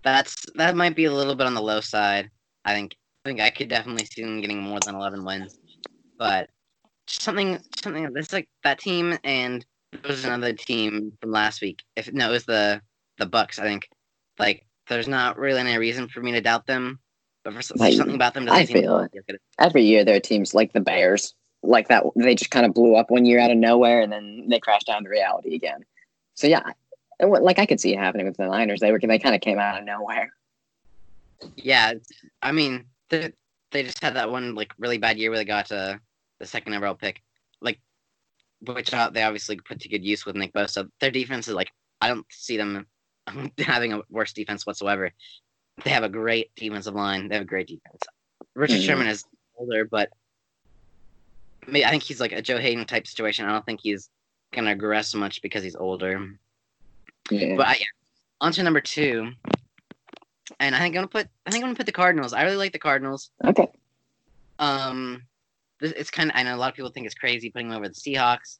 That's that might be a little bit on the low side. I think I think I could definitely see them getting more than 11 wins, but something something that's like that team and there was another team from last week. If no, it was the the Bucks. I think like there's not really any reason for me to doubt them, but for, I- something about them I feel it. Every year there are teams like the Bears, like that. They just kind of blew up one year out of nowhere, and then they crashed down to reality again. So yeah, it like I could see it happening with the Niners. They were they kind of came out of nowhere. Yeah, I mean, they they just had that one like really bad year where they got uh, the second overall pick, like which uh, they obviously put to good use with Nick Bosa. Their defense is like I don't see them having a worse defense whatsoever. They have a great defensive line. They have a great defense. Richard Mhm. Sherman is older, but I, mean, I think he's like a Joe Haden type situation. I don't think he's gonna regress much because he's older. Yeah. But I, yeah, on to number two, and I think I'm gonna put I think I'm gonna put the Cardinals. I really like the Cardinals. okay. Um, it's kind of I know a lot of people think it's crazy putting them over the Seahawks,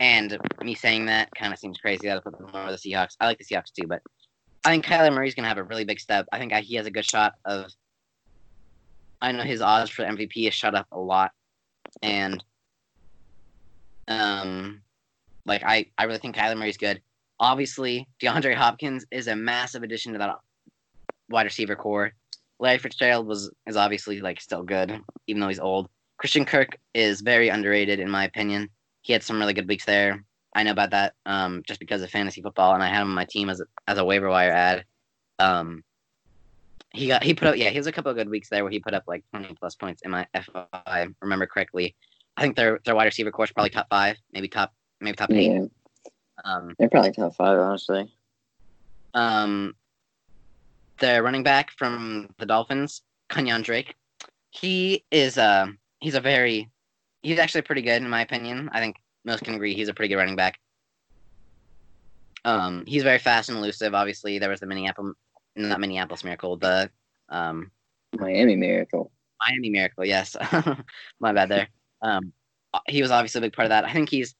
and me saying that kind of seems crazy I put them over the Seahawks. I like the Seahawks too, but I think Kyler Murray's gonna have a really big step. I think he has a good shot of. I know his odds for MVP has shot up a lot, and um, like I I really think Kyler Murray's good. Obviously, DeAndre Hopkins is a massive addition to that wide receiver core. Larry Fitzgerald was is obviously like still good, even though he's old. Christian Kirk is very underrated in my opinion. He had some really good weeks there. I know about that um, just because of fantasy football, and I had him on my team as a, as a waiver wire ad. Um, he got he put up yeah he has a couple of good weeks there where he put up like 20 plus points in my if I remember correctly. I think their their wide receiver course probably top five, maybe top maybe top eight. Yeah, Um, they're probably top five, honestly. um, the running back from the Dolphins, Kenyan Drake. He is uh he's a very he's actually pretty good in my opinion. I think most can agree he's a pretty good running back. Um, he's very fast and elusive. Obviously, there was the Minneapolis, not Minneapolis Miracle, the um Miami Miracle. Miami Miracle. Yes, my bad there. Um, he was obviously a big part of that. I think he's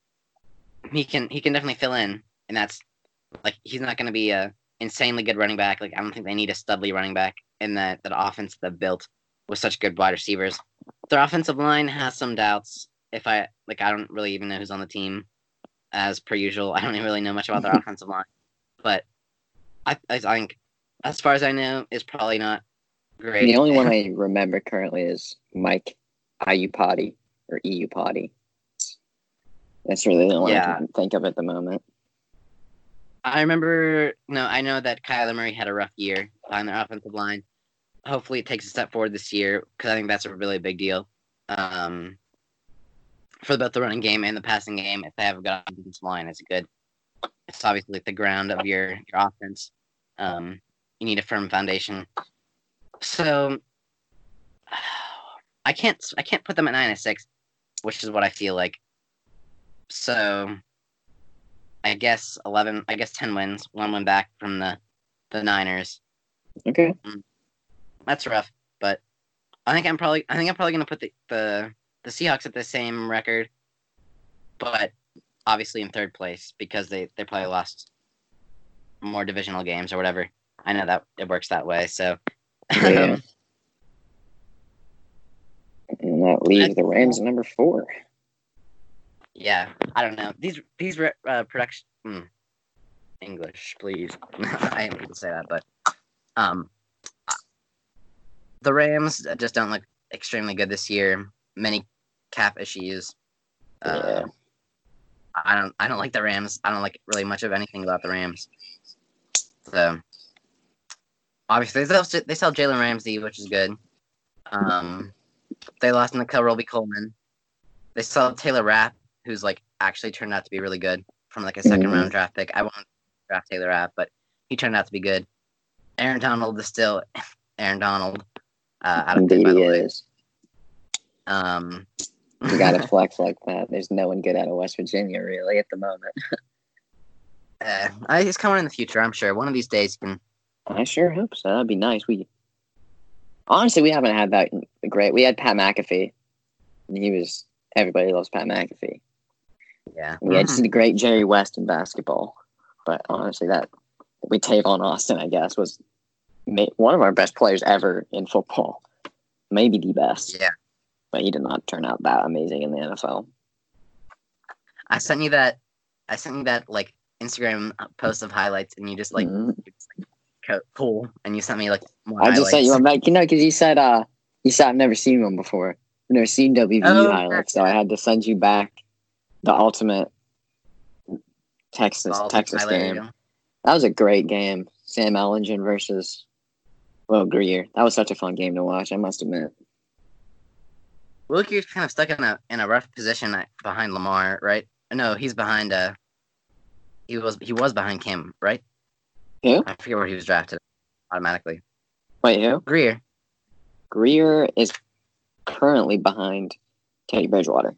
he can he can definitely fill in, and that's like he's not going to be a insanely good running back. Like I don't think they need a studly running back in that that offense that built with such good wide receivers. Their offensive line has some doubts. If I like, I don't really even know who's on the team, as per usual. I don't even really know much about their offensive line, but I I think as far as I know, it's probably not great. The only one I remember currently is Mike Iupati or Iupati. That's really the only one Yeah. I can think of at the moment. I remember. No, I know that Kyler Murray had a rough year behind their offensive line. Hopefully, it takes a step forward this year because I think that's a really big deal um, for both the running game and the passing game. If they have a good offensive line, it's good. It's obviously like the ground of your your offense. Um, you need a firm foundation. So, I can't I can't put them at nine and six, which is what I feel like. So, I guess eleven. I guess ten wins. One win back from the the Niners. Okay. That's rough, but I think I'm probably I think I'm probably gonna put the the, the Seahawks at the same record, but obviously in third place because they they probably lost more divisional games or whatever. I know that it works that way. So Yeah. and that leaves the Rams at number four. yeah, I don't know these these uh, production hmm. English, please. I am able to say that, but um, the Rams just don't look extremely good this year. Many cap issues. Uh, Yeah. I don't I don't like the Rams. I don't like really much of anything about the Rams. So obviously they sell, they sell Jalen Ramsey, which is good. Um, they lost Nickell Robey-Coleman. They sell Taylor Rapp, who's like actually turned out to be really good from like a 2nd Mhm. round draft pick. I won't draft Taylor Rapp, but he turned out to be good. Aaron Donald is still Aaron Donald. Uh, out of by the way. Um, You got to flex like that. There's no one good out of West Virginia, really, at the moment. uh, I- he's coming in the future, I'm sure. One of these days, can I sure hope so. That'd be nice. We honestly, we haven't had that great. We had Pat McAfee, and he was everybody loves Pat McAfee. yeah. We had just a great Jerry West in basketball, but honestly, that we Tavon Austin, I guess, was one of our best players ever in football, maybe the best. Yeah. but he did not turn out that amazing in the NFL. I sent you that. I sent you that like Instagram post of highlights, and you just like, Mhm. just, like cool, and you sent me like. I just sent you highlights. one back, you know, because you said uh, you said I've never seen one before. I've never seen WVU Oh, highlights, so I had to send you back the ultimate Texas All Texas game. That was a great game. Sam Ehlinger versus Will Grier. That was such a fun game to watch. I must admit. Will Grier's kind of stuck in a in a rough position uh, behind Lamar, right? No, he's behind. Uh, he was he was behind Kim, right? Who? I forget where he was drafted automatically. Wait, who? Grier. Grier is currently behind Teddy Bridgewater.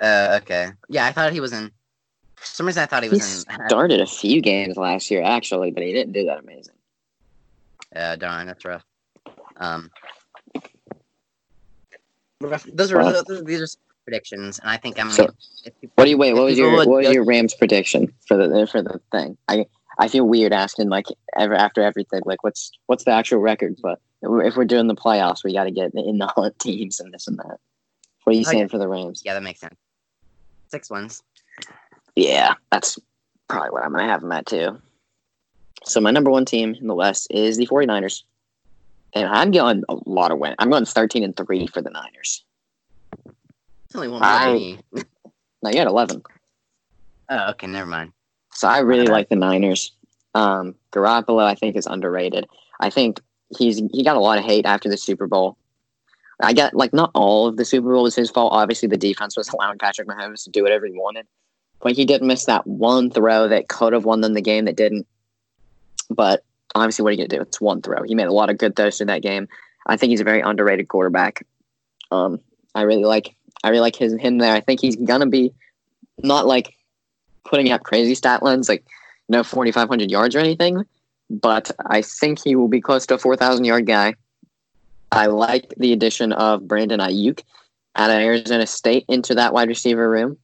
Uh, okay. Yeah, I thought he was in. For some reason, I thought he He was in. He started a few games last year, actually, but he didn't do that amazing. Uh, darn, that's rough. Um. Those are Well- those, these are predictions, and I think I'm So- people- What do you wait? What was your would what was your Rams prediction for the for the thing? I I feel weird asking like ever after everything like what's what's the actual record? But if we're doing the playoffs, we got to get in the hunt teams and this and that. What are you Okay. saying for the Rams? Yeah, that makes sense. Six wins. Yeah, that's probably what I'm gonna have them at too. So my number one team in the West is the 49ers. And I'm going a lot of win. I'm going 13 and 3 for the Niners. It's only one I-. Now you got 11. Oh, okay, never mind. So I really like the Niners. Um, Garoppolo, I think, is underrated. I think he's he got a lot of hate after the Super Bowl. I get like not all of the Super Bowl was his fault. Obviously, the defense was allowing Patrick Mahomes to do whatever he wanted, but he did miss that one throw that could have won them the game that didn't. But obviously, what are you gonna do? It's one throw. He made a lot of good throws in that game. I think he's a very underrated quarterback. Um, I really like I really like his him there. I think he's gonna be not like putting up crazy stat lines like no forty five hundred yards or anything, but I think he will be close to a four thousand yard guy. I like the addition of Brandon Aiyuk out of Arizona State into that wide receiver room.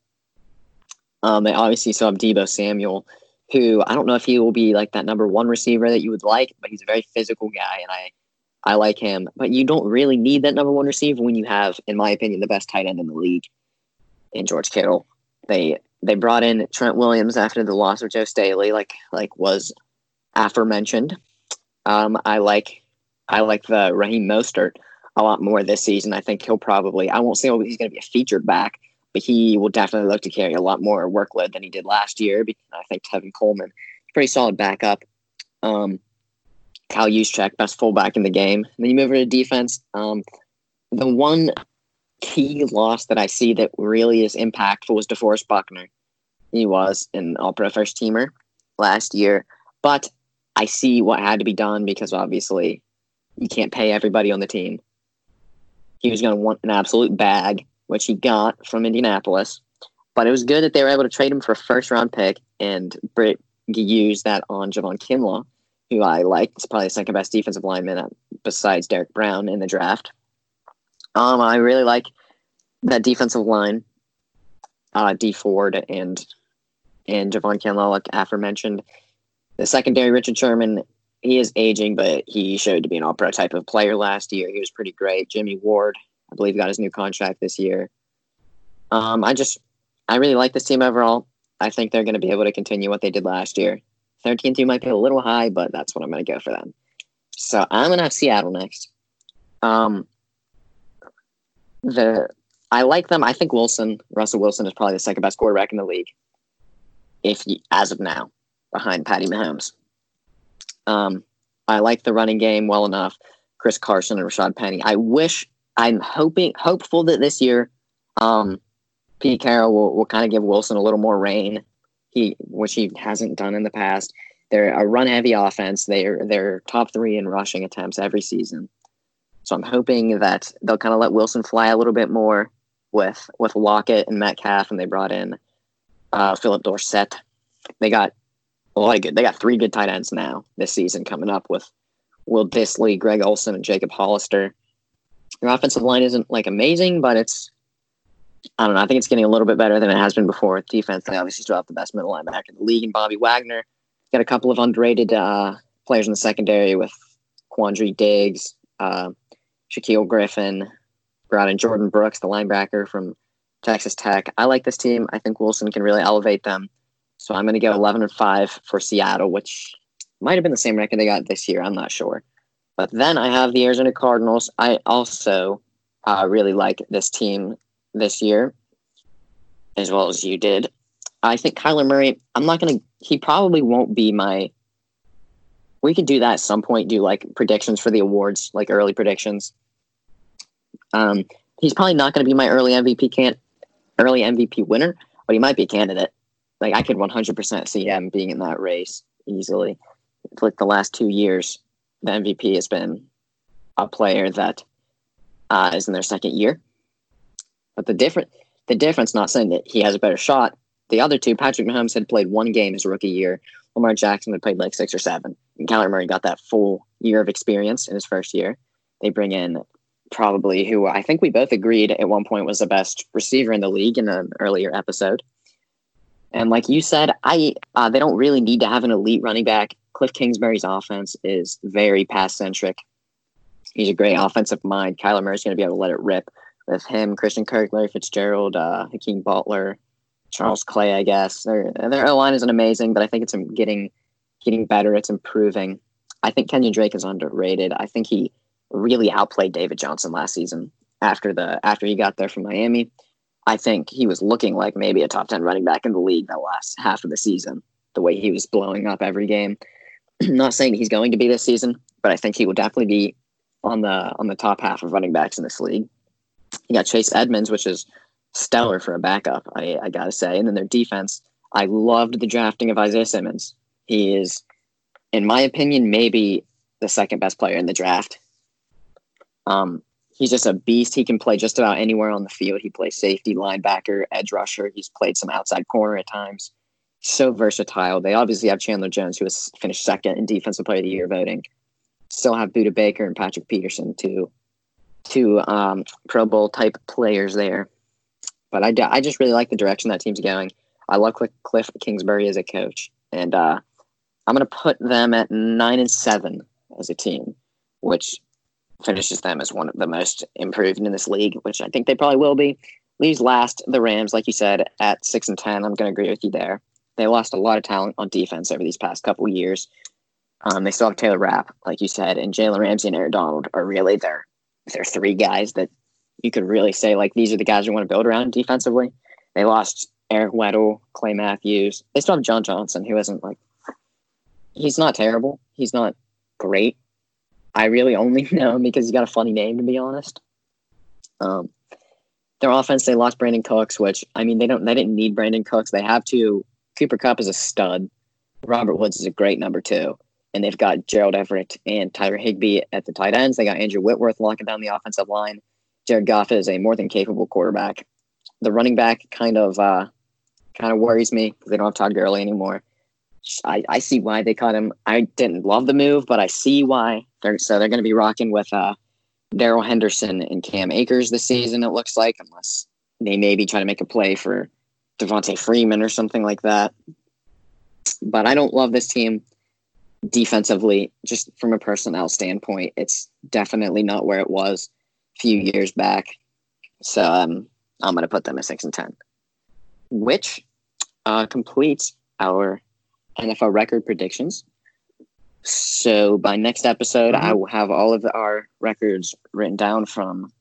Um, they obviously still have Deebo Samuel, who I don't know if he will be like that number one receiver that you would like, but he's a very physical guy, and I I like him. But you don't really need that number one receiver when you have, in my opinion, the best tight end in the league in George Kittle. They they brought in Trent Williams after the loss of Joe Staley, like like was aforementioned. Um, I like I like the Raheem Mostert a lot more this season. I think he'll probably I won't say he's going to be a featured back, but he will definitely look to carry a lot more workload than he did last year. Because I think Tevin Coleman, pretty solid backup. Um, Kyle Juszczyk, best fullback in the game. And then you move over to defense. Um, the one key loss that I see that really is impactful was DeForest Buckner. He was an All Pro first teamer last year, but I see what had to be done because obviously you can't pay everybody on the team. He was going to want an absolute bag, which he got from Indianapolis. But it was good that they were able to trade him for a first round pick and Britt used that on Javon Kinlaw who I like. It's probably the second best defensive lineman uh, besides Derrick Brown in the draft. Um, I really like that defensive line. Uh, Dee Ford and and Javon Kinlaw, like aforementioned. The secondary, Richard Sherman, he is aging, but he showed to be an all-pro type of player last year. He was pretty great. Jimmy Ward, I believe, got his new contract this year. Um, I just, I really like this team overall. I think they're going to be able to continue what they did last year. 13 2 might be a little high, but that's what I'm going to go for them. So I'm going to have Seattle next. Um, the I like them. I think Wilson, Russell Wilson, is probably the second best quarterback in the league. If you, as of now, behind Patty Mahomes. Um, I like the running game well enough. Chris Carson and Rashaad Penny. I wish I'm hoping hopeful that this year, um, Pete Carroll will, will kind of give Wilson a little more reign he which he hasn't done in the past. They're a run heavy offense. They're they're top three in rushing attempts every season. So I'm hoping that they'll kind of let Wilson fly a little bit more with with Lockett and Metcalf, and they brought in uh, Phillip Dorsett. They got a lot of good. They got three good tight ends now this season coming up with Will Dissly, Greg Olsen, and Jacob Hollister. Your offensive line isn't like amazing, but it's I don't know. I think it's getting a little bit better than it has been before. Defense, they obviously still have the best middle linebacker in the league, and Bobby Wagner. Got a couple of underrated uh, players in the secondary with Quandre Diggs, uh, Shaquill Griffin, brought in Jordyn Brooks, the linebacker from Texas Tech. I like this team. I think Wilson can really elevate them. So I'm going to go 11 and 5 for Seattle, which might have been the same record they got this year. I'm not sure. But then I have the Arizona Cardinals. I also uh, really like this team this year, as well as you did. I think Kyler Murray, I'm not going to, he probably won't be my. We could do that at some point, do like predictions for the awards, like early predictions. Um, he's probably not going to be my early MVP can't early MVP winner, but he might be a candidate. Like I could 100% see him being in that race easily. like the last two years, the MVP has been a player that uh, is in their second year. But the different the difference, not saying that he has a better shot. The other two, Patrick Mahomes had played one game his rookie year. Lamar Jackson had played like six or seven. And Kyler Murray got that full year of experience in his first year. They bring in probably who I think we both agreed at one point was the best receiver in the league in an earlier episode. And like you said, I uh, they don't really need to have an elite running back. Cliff Kingsbury's offense is very pass centric. He's a great offensive mind. Kyler Murray's going to be able to let it rip with him, Christian Kirk, Larry Fitzgerald, uh, Hakeem Butler, Charles Clay. I guess their their line isn't amazing, but I think it's getting getting better. It's improving. I think Kenyan Drake is underrated. I think he really outplayed David Johnson last season after the after he got there from Miami. I think he was looking like maybe a top ten running back in the league the last half of the season. The way he was blowing up every game. Not saying he's going to be this season, but I think he will definitely be on the on the top half of running backs in this league. You got Chase Edmonds, which is stellar for a backup, I, I gotta say. And then their defense, I loved the drafting of Isaiah Simmons. He is, in my opinion, maybe the second best player in the draft. Um, he's just a beast. He can play just about anywhere on the field. He plays safety, linebacker, edge rusher. He's played some outside corner at times. So versatile. They obviously have Chandler Jones, who has finished second in Defensive Player of the Year voting. Still have Budda Baker and Patrick Peterson, two, two um, Pro Bowl type players there. But I, I just really like the direction that team's going. I love Cliff Kingsbury as a coach, and uh, I'm going to put them at nine and seven as a team, which finishes them as one of the most improved in this league, which I think they probably will be. Leaves last the Rams, like you said, at six and ten. I'm going to agree with you there. They lost a lot of talent on defense over these past couple years. Um, they still have Taylor Rapp, like you said, and Jalen Ramsey and Aaron Donald are really their their three guys that you could really say like these are the guys you want to build around defensively. They lost Eric Weddle, Clay Matthews. They still have John Johnson, who isn't like he's not terrible. He's not great. I really only know him because he's got a funny name, to be honest. Um, their offense, they lost Brandin Cooks, which I mean, they don't, they didn't need Brandin Cooks. They have to. Cooper Kupp is a stud. Robert Woods is a great number two, and they've got Gerald Everett and Tyler Higbee at the tight ends. They got Andrew Whitworth locking down the offensive line. Jared Goff is a more than capable quarterback. The running back kind of uh, kind of worries me because they don't have Todd Gurley anymore. I, I see why they cut him. I didn't love the move, but I see why. They're, so they're going to be rocking with uh, Darrell Henderson and Cam Akers this season. It looks like, unless they maybe try to make a play for Devonta Freeman or something like that. But I don't love this team defensively. Just from a personnel standpoint, it's definitely not where it was a few years back. So um, I'm going to put them at six and ten, which uh, completes our NFL record predictions. So by next episode, mm-hmm. I will have all of our records written down from.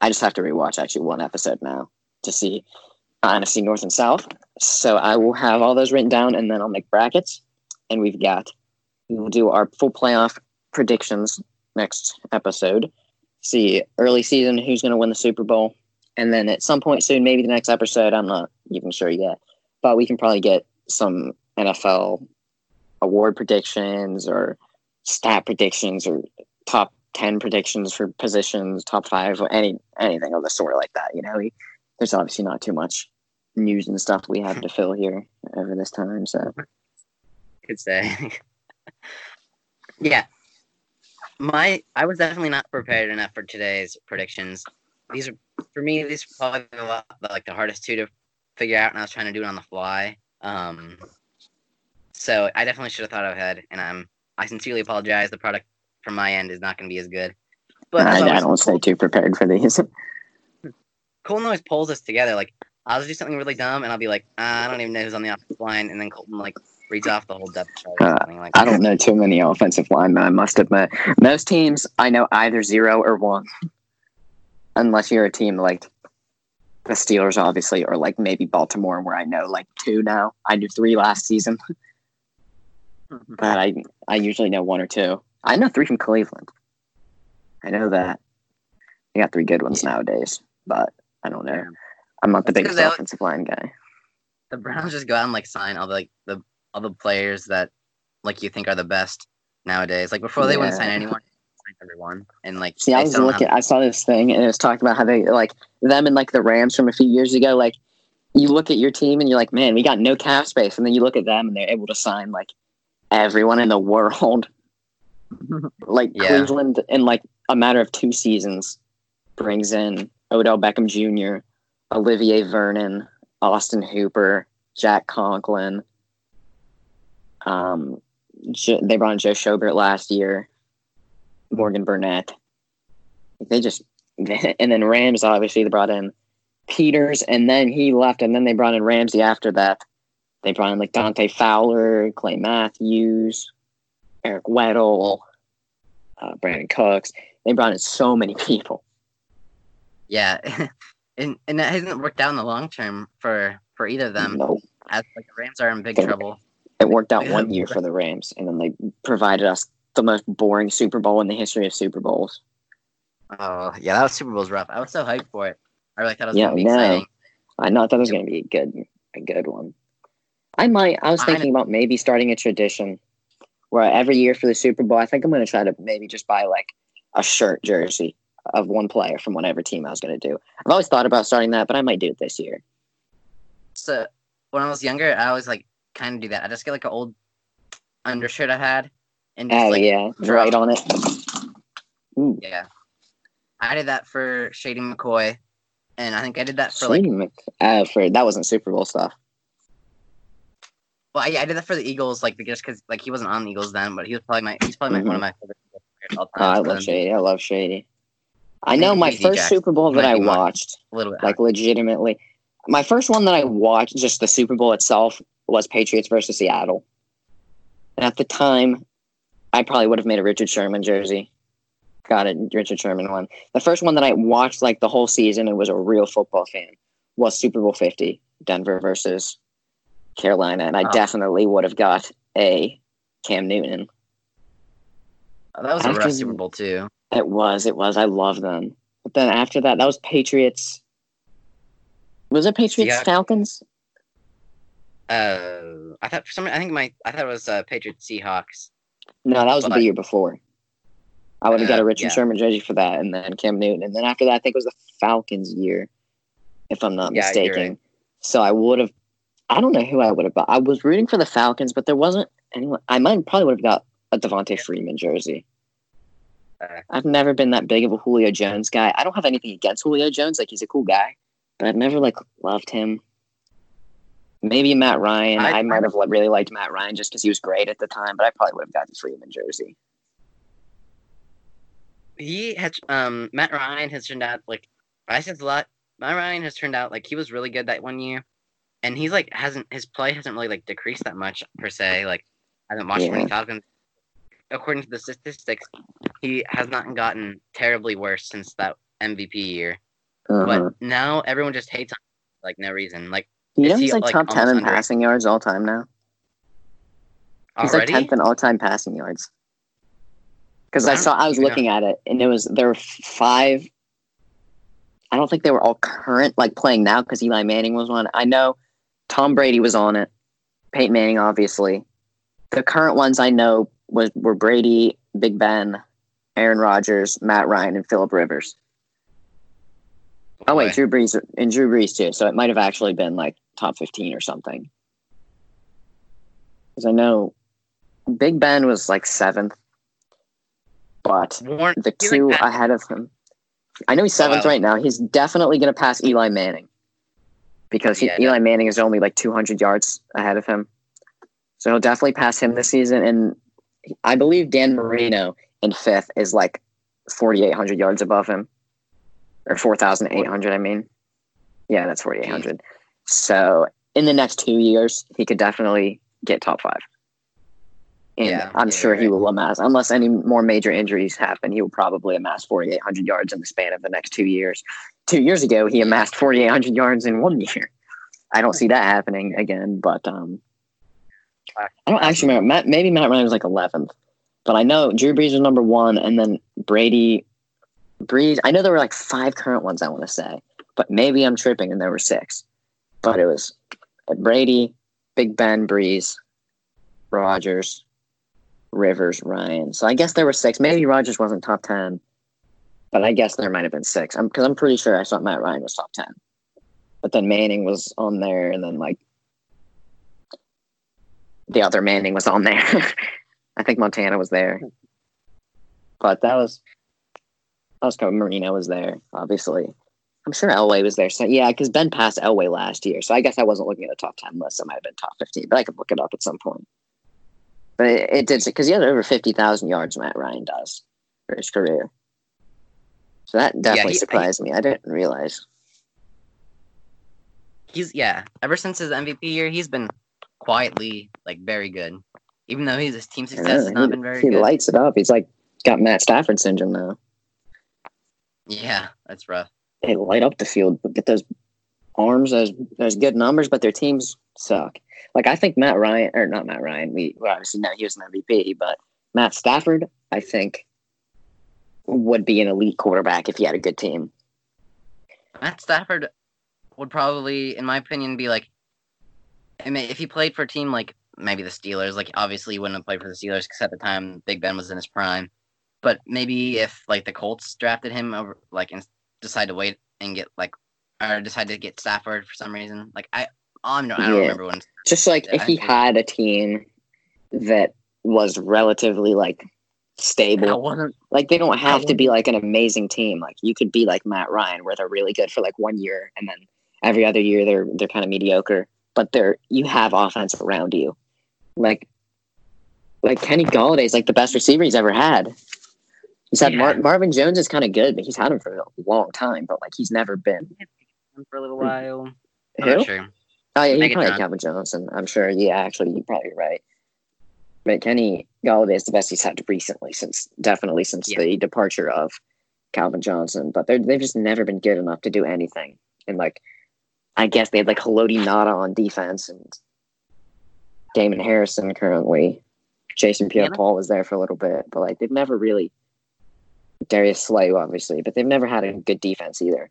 I just have to rewatch actually one episode now to see uh, NFC North and South. So I will have all those written down, and then I'll make brackets. And we've got we will do our full playoff predictions next episode. See early season who's going to win the Super Bowl, and then at some point soon, maybe the next episode. I'm not even sure yet, but we can probably get some NFL award predictions or stat predictions or top 10 predictions for positions, top five, or any anything of the sort like that. You know, we, there's obviously not too much news and stuff we have to fill here over this time. So, could say, yeah. My, I was definitely not prepared enough for today's predictions. These are, for me, these are probably a lot, like the hardest two to figure out, and I was trying to do it on the fly. Um, so I definitely should have thought ahead, and I'm I sincerely apologize. The product from my end is not going to be as good. But I, I don't stay too prepared for these. Coltin always pulls us together. Like I'll do something really dumb, and I'll be like, ah, I don't even know who's on the offensive line, and then Coltin like reads off the whole depth chart. Uh, like I don't know too many offensive linemen. I must admit, most teams I know either zero or one, unless you're a team like the Steelers, obviously, or like maybe Baltimore, where I know like two now. I knew three last season. but I I usually know one or two. I know three from Cleveland. I know that. They got three good ones nowadays, but I don't know. I'm not the biggest offensive line guy. The Browns just go out and like sign all the like the all the players that like you think are the best nowadays. Like before they yeah. wouldn't sign anyone, sign everyone. And like see, I was looking. Have... I saw this thing and it was talking about how they like them and like the Rams from a few years ago. Like you look at your team and you're like, man, we got no cap space, and then you look at them and they're able to sign like everyone in the world. like yeah. Cleveland, in like a matter of two seasons, brings in Odell Beckham Jr., Olivier Vernon, Austin Hooper, Jack Conklin. Um, they brought in Joe Schobert last year, Morgan Burnett. They just, and then Rams obviously they brought in Peters, and then he left, and then they brought in Ramsey after that. They brought in like Dante Fowler, Clay Matthews, Eric Weddle, uh, Brandin Cooks. They brought in so many people. Yeah, and and that hasn't worked out in the long term for for either of them. Nope. As like the Rams are in big it, trouble. It worked out one year for the Rams, and then they provided us the most boring Super Bowl in the history of Super Bowls. Oh yeah, that was Super Bowl's rough. I was so hyped for it. I really thought it was Yeah, gonna be I know. exciting. I know that was going to be a good, a good one. I might. I was I thinking about maybe starting a tradition where every year for the Super Bowl, I think I'm going to try to maybe just buy like a shirt jersey of one player from whatever team I was going to do. I've always thought about starting that, but I might do it this year. So when I was younger, I always like kind of do that. I just get like an old undershirt I had and just Oh like yeah, draw. right on it. Ooh, yeah. I did that for Shady McCoy, and I think I did that for like Shady Mc- uh, for that wasn't Super Bowl stuff. well, yeah, I did that for the Eagles, like just because like he wasn't on the Eagles then, but he was probably my he's probably my, one of my favorite all Oh, I love Shady. I love Shady. I know my first Jackson Super Bowl that I watched, A little bit. like legitimately, my first one that I watched, just the Super Bowl itself, was Patriots versus Seattle. And at the time, I probably would have made a Richard Sherman jersey. Got it, Richard Sherman one. The first one that I watched like the whole season and was a real football fan was Super Bowl Fifty, Denver versus Carolina, and I Oh. definitely would have got a Cam Newton. Oh, that was a rough Super Bowl too. It was, it was. I love them. But then after that, that was Patriots. Was it Patriots Yeah. Falcons? Uh, I thought for some I think my I thought it was uh, Patriots Seahawks. No, that was the But- year before. I would have got a Uh, Richard yeah. Sherman jersey for that, and then Cam Newton, and then after that, I think it was the Falcons year, if I'm not Yeah, mistaken. right. So I would have. I don't know who I would have bought. I was rooting for the Falcons, but there wasn't anyone. I might probably would have got a Devonta Freeman jersey. I've never been that big of a Julio Jones guy. I don't have anything against Julio Jones; like he's a cool guy, but I've never like loved him. Maybe Matt Ryan. I- I, might have really liked Matt Ryan just because he was great at the time, but I probably would have got the Freeman jersey. He had um Matt Ryan has turned out like I said a lot. Matt Ryan has turned out like he was really good that one year, and he's like hasn't his play hasn't really like decreased that much per se. Like I haven't watched many Yeah. Falcons. According to the statistics, he has not gotten terribly worse since that MVP year. Uh-huh. But now everyone just hates him like no reason. Like You Is know he, he's like, like, top ten in under- passing yards all time now. He's already, like tenth in all time passing yards. Because I I saw, I was looking at it, and it was there were five. I don't think they were all current, like playing now, because Eli Manning was one. I know Tom Brady was on it, Peyton Manning, obviously. The current ones I know was were Brady, Big Ben, Aaron Rodgers, Matt Ryan, and Philip Rivers. Oh wait, Drew Brees and Drew Brees too. So it might have actually been like top fifteen or something. Because I know Big Ben was like seventh, but the he, like, two ahead of him. I know he's seventh wow. right now. He's definitely going to pass Eli Manning because he, Yeah, Eli Manning is only like 200 yards ahead of him. So he'll definitely pass him this season. And I believe Dan Marino in fifth is like 4,800 yards above him, or 4,800. I mean, yeah, that's 4,800. So in the next two years, he could definitely get top five. And Yeah, I'm yeah, sure you're he will amass, unless any more major injuries happen, he will probably amass 4,800 yards in the span of the next two years. Two years ago, he amassed 4,800 yards in one year. I don't see that happening again, but um, I don't actually remember. Matt, maybe Matt Ryan was like 11th, but I know Drew Brees was number one, and then Brady, Brees. I know there were like five current ones. I want to say, but maybe I'm tripping, and there were six. But it was Brady, Big Ben, Brees, Rodgers, Rivers, Ryan. So I guess there were six. Maybe Rodgers wasn't top ten, but I guess there might have been six. I'm because I'm pretty sure I saw Matt Ryan was top ten, but then Manning was on there, and then like the other Manning was on there. I think Montana was there, but that was that was kind Marino was there. Obviously, I'm sure Elway was there. So yeah, because Ben passed Elway last year, so I guess I wasn't looking at the top ten list. I might have been top fifteen, but I could look it up at some point. But it, it did because he had over fifty thousand yards. Matt Ryan does for his career, so that definitely he- surprised me. I didn't realize. he's yeah. Ever since his MVP year, he's been quietly like very good. Even though he's his team success know, has not he, been very he good. lights it up. He's like got Matt Stafford syndrome now. yeah, that's rough. They light up the field, but get those arms, those those good numbers, but their teams suck. Like I think Matt Ryan or not Matt Ryan, we well, obviously know he was an MVP, but Matt Stafford, I think, would be an elite quarterback if he had a good team. Matt Stafford would probably, in my opinion, be like, I mean, if he played for a team like maybe the Steelers, like obviously he wouldn't have played for the Steelers because at the time Big Ben was in his prime. But maybe if like the Colts drafted him over, like, and decide to wait and get like, or decide to get Stafford for some reason, like I, I don't, I don't Yeah. remember when. Just like if he had a team that was relatively like stable. Like they don't have to be like an amazing team. Like you could be like Matt Ryan, where they're really good for like one year, and then every other year they're they're kind of mediocre. But they're you have offense around you. Like like Kenny Golladay is like the best receiver he's ever had. He's had Mar- Marvin Jones is kind of good, but he's had him for a long time. But like he's never been. For a little while. I'm not Who? sure. Oh yeah, you Megatron. probably had Calvin Johnson. I'm sure. Yeah, actually, you're probably right. But Kenny Golladay is the best he's had recently, since definitely since Yeah. the departure of Calvin Johnson. But they're they've just never been good enough to do anything. And like, I guess they had like Haloti Ngata on defense and Damon Harrison currently. Jason Yeah. Pierre-Paul was there for a little bit, but like they've never really. Darius Slay, obviously, but they've never had a good defense either.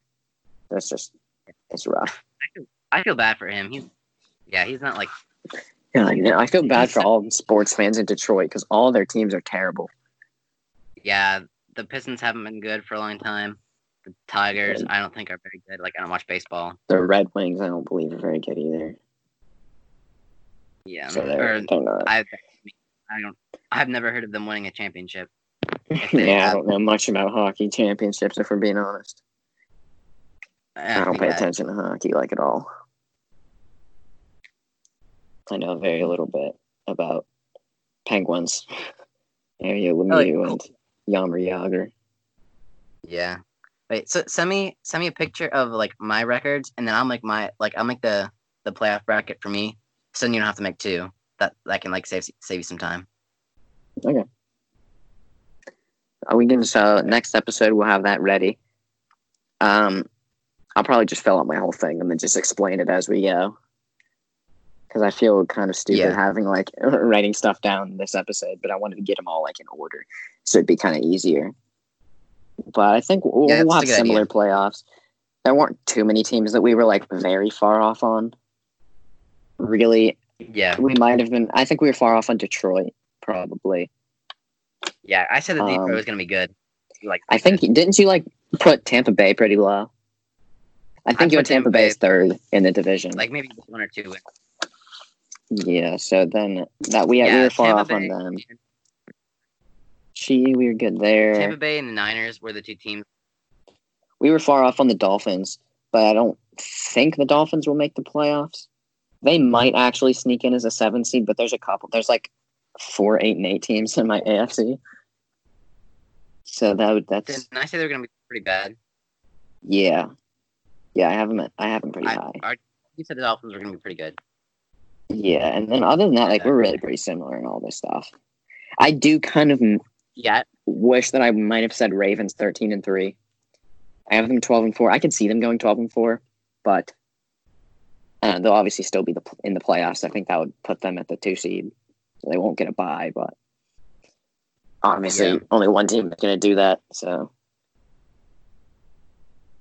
That's just it's rough. I feel bad for him. He's, yeah, he's not like Yeah, I know. I feel bad for all sports fans in Detroit because all their teams are terrible. Yeah, the Pistons haven't been good for a long time. The Tigers, I don't think are very good. Like I don't watch baseball. The Red Wings, I don't believe, are very good either. Yeah, So they're, or they're not. I, I don't. I've never heard of them winning a championship. yeah, I don't know much about hockey championships, if we're being honest. I don't pay attention to hockey like at all. I know very little bit about Penguins, Mario Lemieux, cool. and Jaromir Jagr. Yeah. Wait. So send me send me a picture of like my records, and then I'll make my like I'll make the the playoff bracket for me. So then you don't have to make two. That that can like save save you some time. Uh, we can so next episode we'll have that ready. Um, I'll probably just fill out my whole thing and then just explain it as we go. Because I feel kind of stupid Yeah. having like writing stuff down this episode, but I wanted to get them all like in order, so it'd be kind of easier. But I think we'll, Yeah, we'll have similar idea. playoffs. There weren't too many teams that we were like very far off on. Really, Yeah. we might have been. I think we were far off on Detroit, probably. Yeah. I said the deep Um, was gonna be good. Like I think didn't you like put Tampa Bay pretty low? I think I you had Tampa Tampa Bay Bay- third in the division. like maybe one or two. yeah, so then that we we were far Tampa off Bay, on them. Gee, we were good there. Tampa Bay and the Niners were the two teams. We were far off on the Dolphins, but I don't think the Dolphins will make the playoffs. They might actually sneak in as a seven seed, but there's a couple. There's like four, eight, and eight teams in my AFC. So that would that's Didn't I say they're gonna be pretty bad? yeah, yeah. I have them. I have them pretty I, high. I, you said the Dolphins were gonna be pretty good. Yeah, and then other than that, like we're really pretty similar in all this stuff. I do kind of Yeah. wish that I might have said Ravens thirteen and three. I have them twelve and four. I could see them going twelve and four, but uh, they'll obviously still be the, in the playoffs. I think that would put them at the two seed. They won't get a bye, but obviously Yeah. only one team is going to do that. So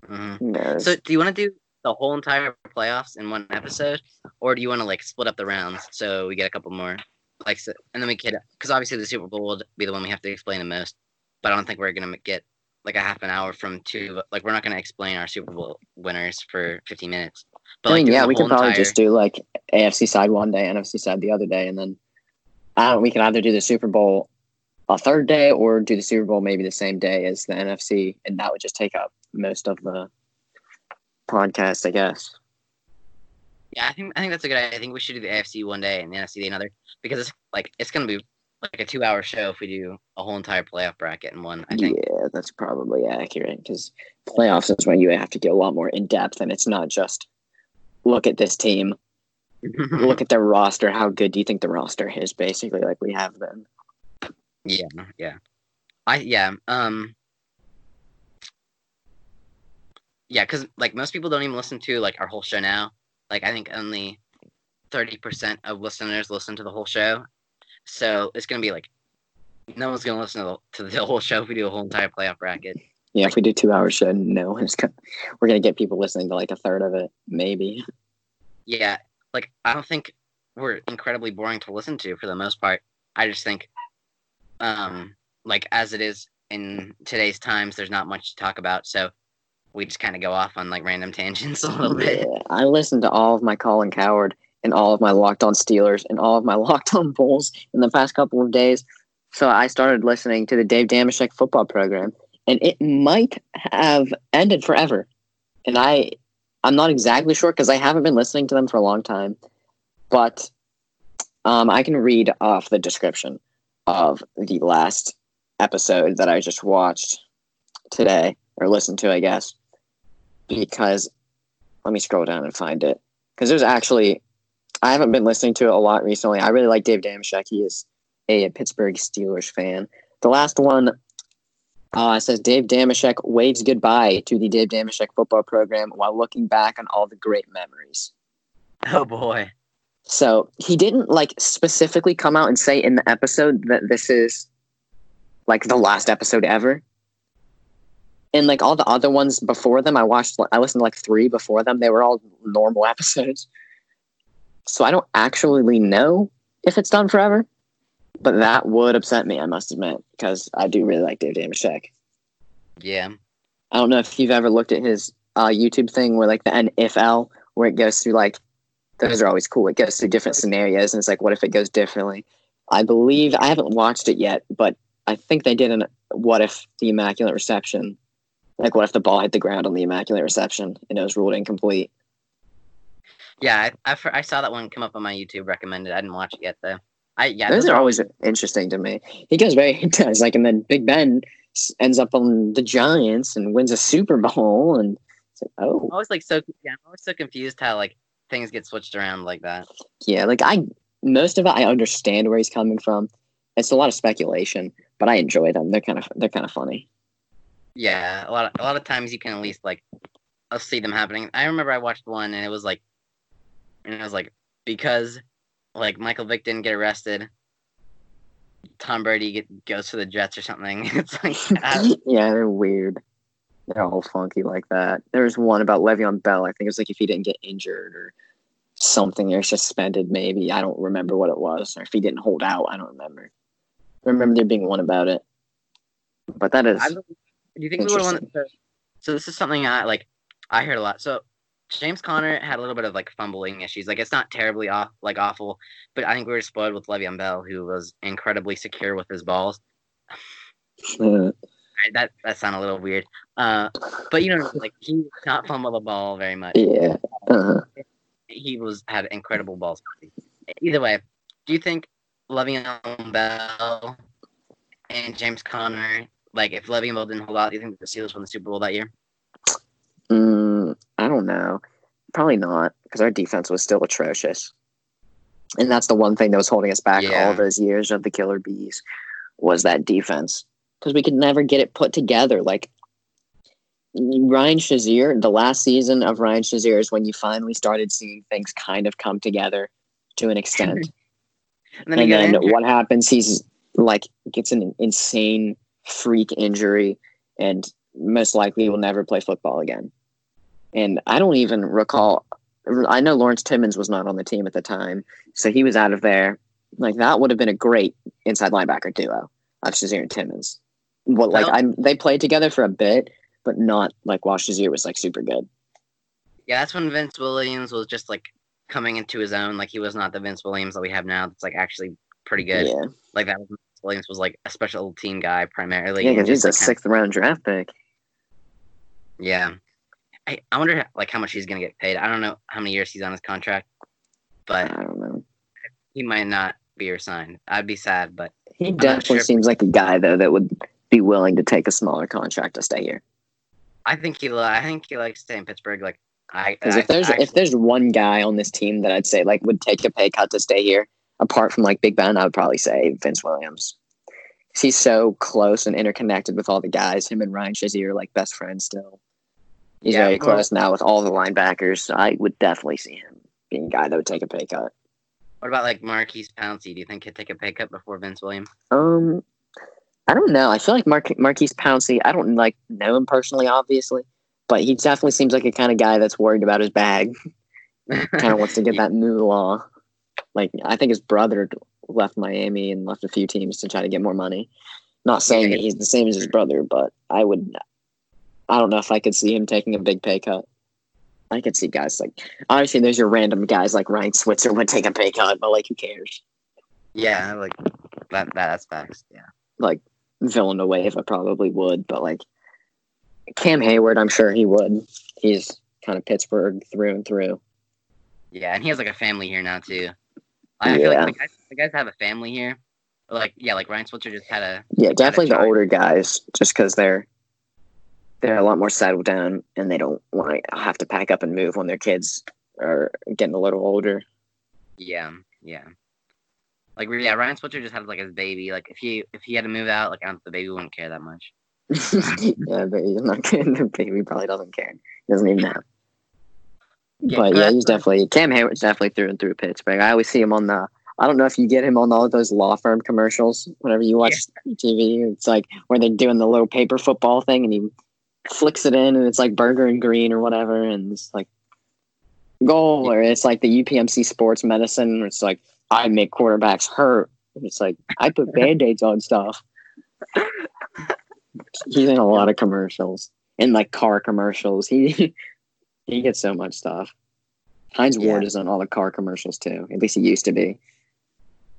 hmm who? So do you want to do the whole entire playoffs in one episode, or do you want to like split up the rounds so we get a couple more, like, and then we could, because obviously the Super Bowl will be the one we have to explain the most, but I don't think we're gonna get like a half an hour from two. Like we're not gonna explain our Super Bowl winners for 15 minutes. But I mean, doing yeah, we could probably entire- just do like AFC side one day, NFC side the other day, and then uh, we can either do the Super Bowl a third day or do the Super Bowl maybe the same day as the NFC, and that would just take up most of the podcast, I guess. Yeah, I think I think that's a good idea. I think we should do the AFC one day and the NFC the another because it's like it's gonna be like a two-hour show if we do a whole entire playoff bracket in one. I think. Yeah, that's probably accurate because playoffs is when you have to get a lot more in depth, and it's not just look at this team, look at their roster. How good do you think the roster is? Basically, like we have been. Yeah, yeah. I yeah, um Yeah, cuz like most people don't even listen to like our whole show now. Like I think only 30% of listeners listen to the whole show. So it's going to be like no one's listen to the, to the whole show if we do a whole entire playoff bracket. Yeah, if we do two hours show, no, gonna, we're gonna get people listening to like a third of it, maybe. Yeah, like I don't think we're incredibly boring to listen to for the most part. I just think, um, like as it is in today's times, there's not much to talk about, so we just kind of go off on like random tangents a little bit. Yeah, I listened to all of my Colin Cowherd and all of my Locked On Steelers and all of my Locked On Bulls in the past couple of days. So I started listening to the Dave Dameshek football program, and it might have ended forever. And I, I'm not exactly sure because I haven't been listening to them for a long time, but um, I can read off the description of the last episode that I just watched today or listened to, I guess, because let me scroll down and find it because there's actually I haven't been listening to it a lot recently. I really like Dave Dameshek. He is a Pittsburgh Steelers fan. The last one uh, says Dave Dameshek waves goodbye to the Dave Dameshek football program while looking back on all the great memories. Oh boy. So he didn't like specifically come out and say in the episode that this is like the last episode ever. And like all the other ones before them, I watched, I listened to like three before them. They were all normal episodes. So I don't actually know if it's done forever, but that would upset me, I must admit, because I do really like Dave Dameshek. Yeah. I don't know if you've ever looked at his uh, YouTube thing where like the NFL, where it goes through like, those are always cool. It goes through different scenarios and it's like, what if it goes differently? I believe, I haven't watched it yet, but I think they did an what if the Immaculate Reception, like what if the ball hit the ground on the Immaculate Reception and it was ruled incomplete? Yeah, I, I, I saw that one come up on my YouTube recommended. I didn't watch it yet though. I yeah, those are always interesting to me. He goes very intense, like, and then Big Ben ends up on the Giants and wins a Super Bowl, and it's like, oh, I'm always like so yeah, I'm always so confused how like things get switched around like that. yeah, like I most of it I understand where he's coming from. It's a lot of speculation, but I enjoy them. They're kind of they're kind of funny. Yeah, a lot of, a lot of times you can at least like I'll see them happening. I remember I watched one and it was like and it was like because like Michael Vick didn't get arrested, Tom Brady get, goes to the Jets or something. It's like ah, yeah, they're weird. They're all funky like that. There's one about Le'Veon Bell. I think it was like if he didn't get injured or something or suspended, maybe. I don't remember what it was. Or if he didn't hold out, I don't remember. I remember there being one about it. But that is I, do you think we would want to? So this is something I like. I heard a lot. So James Conner had a little bit of like fumbling issues. Like it's not terribly off, like awful, but I think we were spoiled with Le'Veon Bell, who was incredibly secure with his balls. uh, That that sounded a little weird. Uh, but you know, like he did not fumble the ball very much. yeah. Uh, He was had incredible balls. Either way, do you think Le'Veon Bell and James Conner, like if Le'Veon Bell didn't hold out, do you think the Steelers won the Super Bowl that year? mm, I don't know. Probably not, because our defense was still atrocious. And that's the one thing that was holding us back Yeah. all those years of the Killer Bees was that defense. Because we could never get it put together. Like Ryan Shazier, the last season of Ryan Shazier is when you finally started seeing things kind of come together to an extent. And then and then what happens? He's like gets an insane freak injury, and most likely will never play football again. And I don't even recall. I know Lawrence Timmons was not on the team at the time, so he was out of there. Like that would have been a great inside linebacker duo of Shazier and Timmons. Well, like I, they played together for a bit, but not like while Shazier was like super good. Yeah, that's when Vince Williams was just like coming into his own. Like he was not the Vince Williams that we have now. That's like actually pretty good. Yeah, Like that was Williams was like a special team guy primarily. yeah, because he's a sixth round draft pick. Yeah. I, I wonder like how much he's gonna get paid. I don't know how many years he's on his contract, but I don't know. he might not be resigned. I'd be sad, but He not definitely sure. seems like a guy though that would be willing to take a smaller contract to stay here. I think he li- I think he likes to stay in Pittsburgh. Like I Because if there's I- if there's one guy on this team that I'd say like would take a pay cut to stay here, apart from like Big Ben, I would probably say Vince Williams. He's so close and interconnected with all the guys. Him and Ryan Shazier are like best friends still. He's Yeah, very close now with all the linebackers. So I would definitely see him being a guy that would take a pay cut. what about like Maurkice Pouncey? Do you think he'd take a pay cut before Vince Williams? Um, I don't know. I feel like Mark Maurkice Pouncey. I don't like know him personally, obviously, but he definitely seems like a kind of guy that's worried about his bag. kind of wants to get that new law. Like I think his brother left Miami and left a few teams to try to get more money. Not saying that he's the same as his brother, but I would. I don't know if I could see him taking a big pay cut. I could see guys like obviously there's your random guys like Ryan Switzer would take a pay cut, but like who cares? Yeah, like that. That's facts. Yeah. Like Villanueva probably would, but like Cam Heyward, I'm sure he would. He's kind of Pittsburgh through and through. Yeah, and he has like a family here now too. I, I feel like the guys, the guys have a family here. Like yeah, like Ryan Switzer just had a yeah, definitely the older guys, just because they're they're a lot more settled down and they don't want to have to pack up and move when their kids are getting a little older. Yeah, yeah. Like yeah, Ryan Switzer just had like his baby. Like if he if he had to move out, like the baby wouldn't care that much. yeah, but he's not kidding. The baby probably doesn't care. He doesn't even know. Yeah, but yeah, he's definitely Cam Heyward's definitely through and through Pittsburgh. I always see him on the. I don't know if you get him on all of those law firm commercials whenever you watch yeah. TV. It's like where they're doing the little paper football thing, and he flicks it in, and it's like Berger and Green or whatever, and it's like goal, yeah. or it's like the UPMC sports medicine, where it's like I make quarterbacks hurt. And it's like I put band aids on stuff. He's in a lot of commercials in like car commercials. He he gets so much stuff. Hines yeah. Ward is on all the car commercials too. At least he used to be.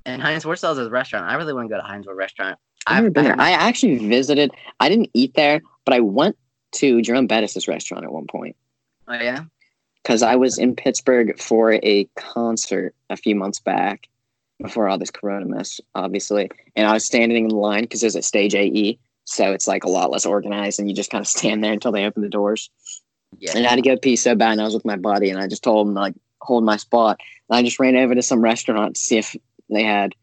And Hines Ward sells his restaurant. I really want to go to Hines Ward restaurant. I've, I've been there. I actually visited. I didn't eat there, but I went to Jerome Bettis' restaurant at one point. Oh yeah. Because I was in Pittsburgh for a concert a few months back, before all this Corona mess, obviously, and I was standing in line because there's a stage AE, so it's like a lot less organized, and you just kind of stand there until they open the doors. Yeah. And I had to go pee so bad, and I was with my buddy, and I just told him like hold my spot. And I just ran over to some restaurant to see if they had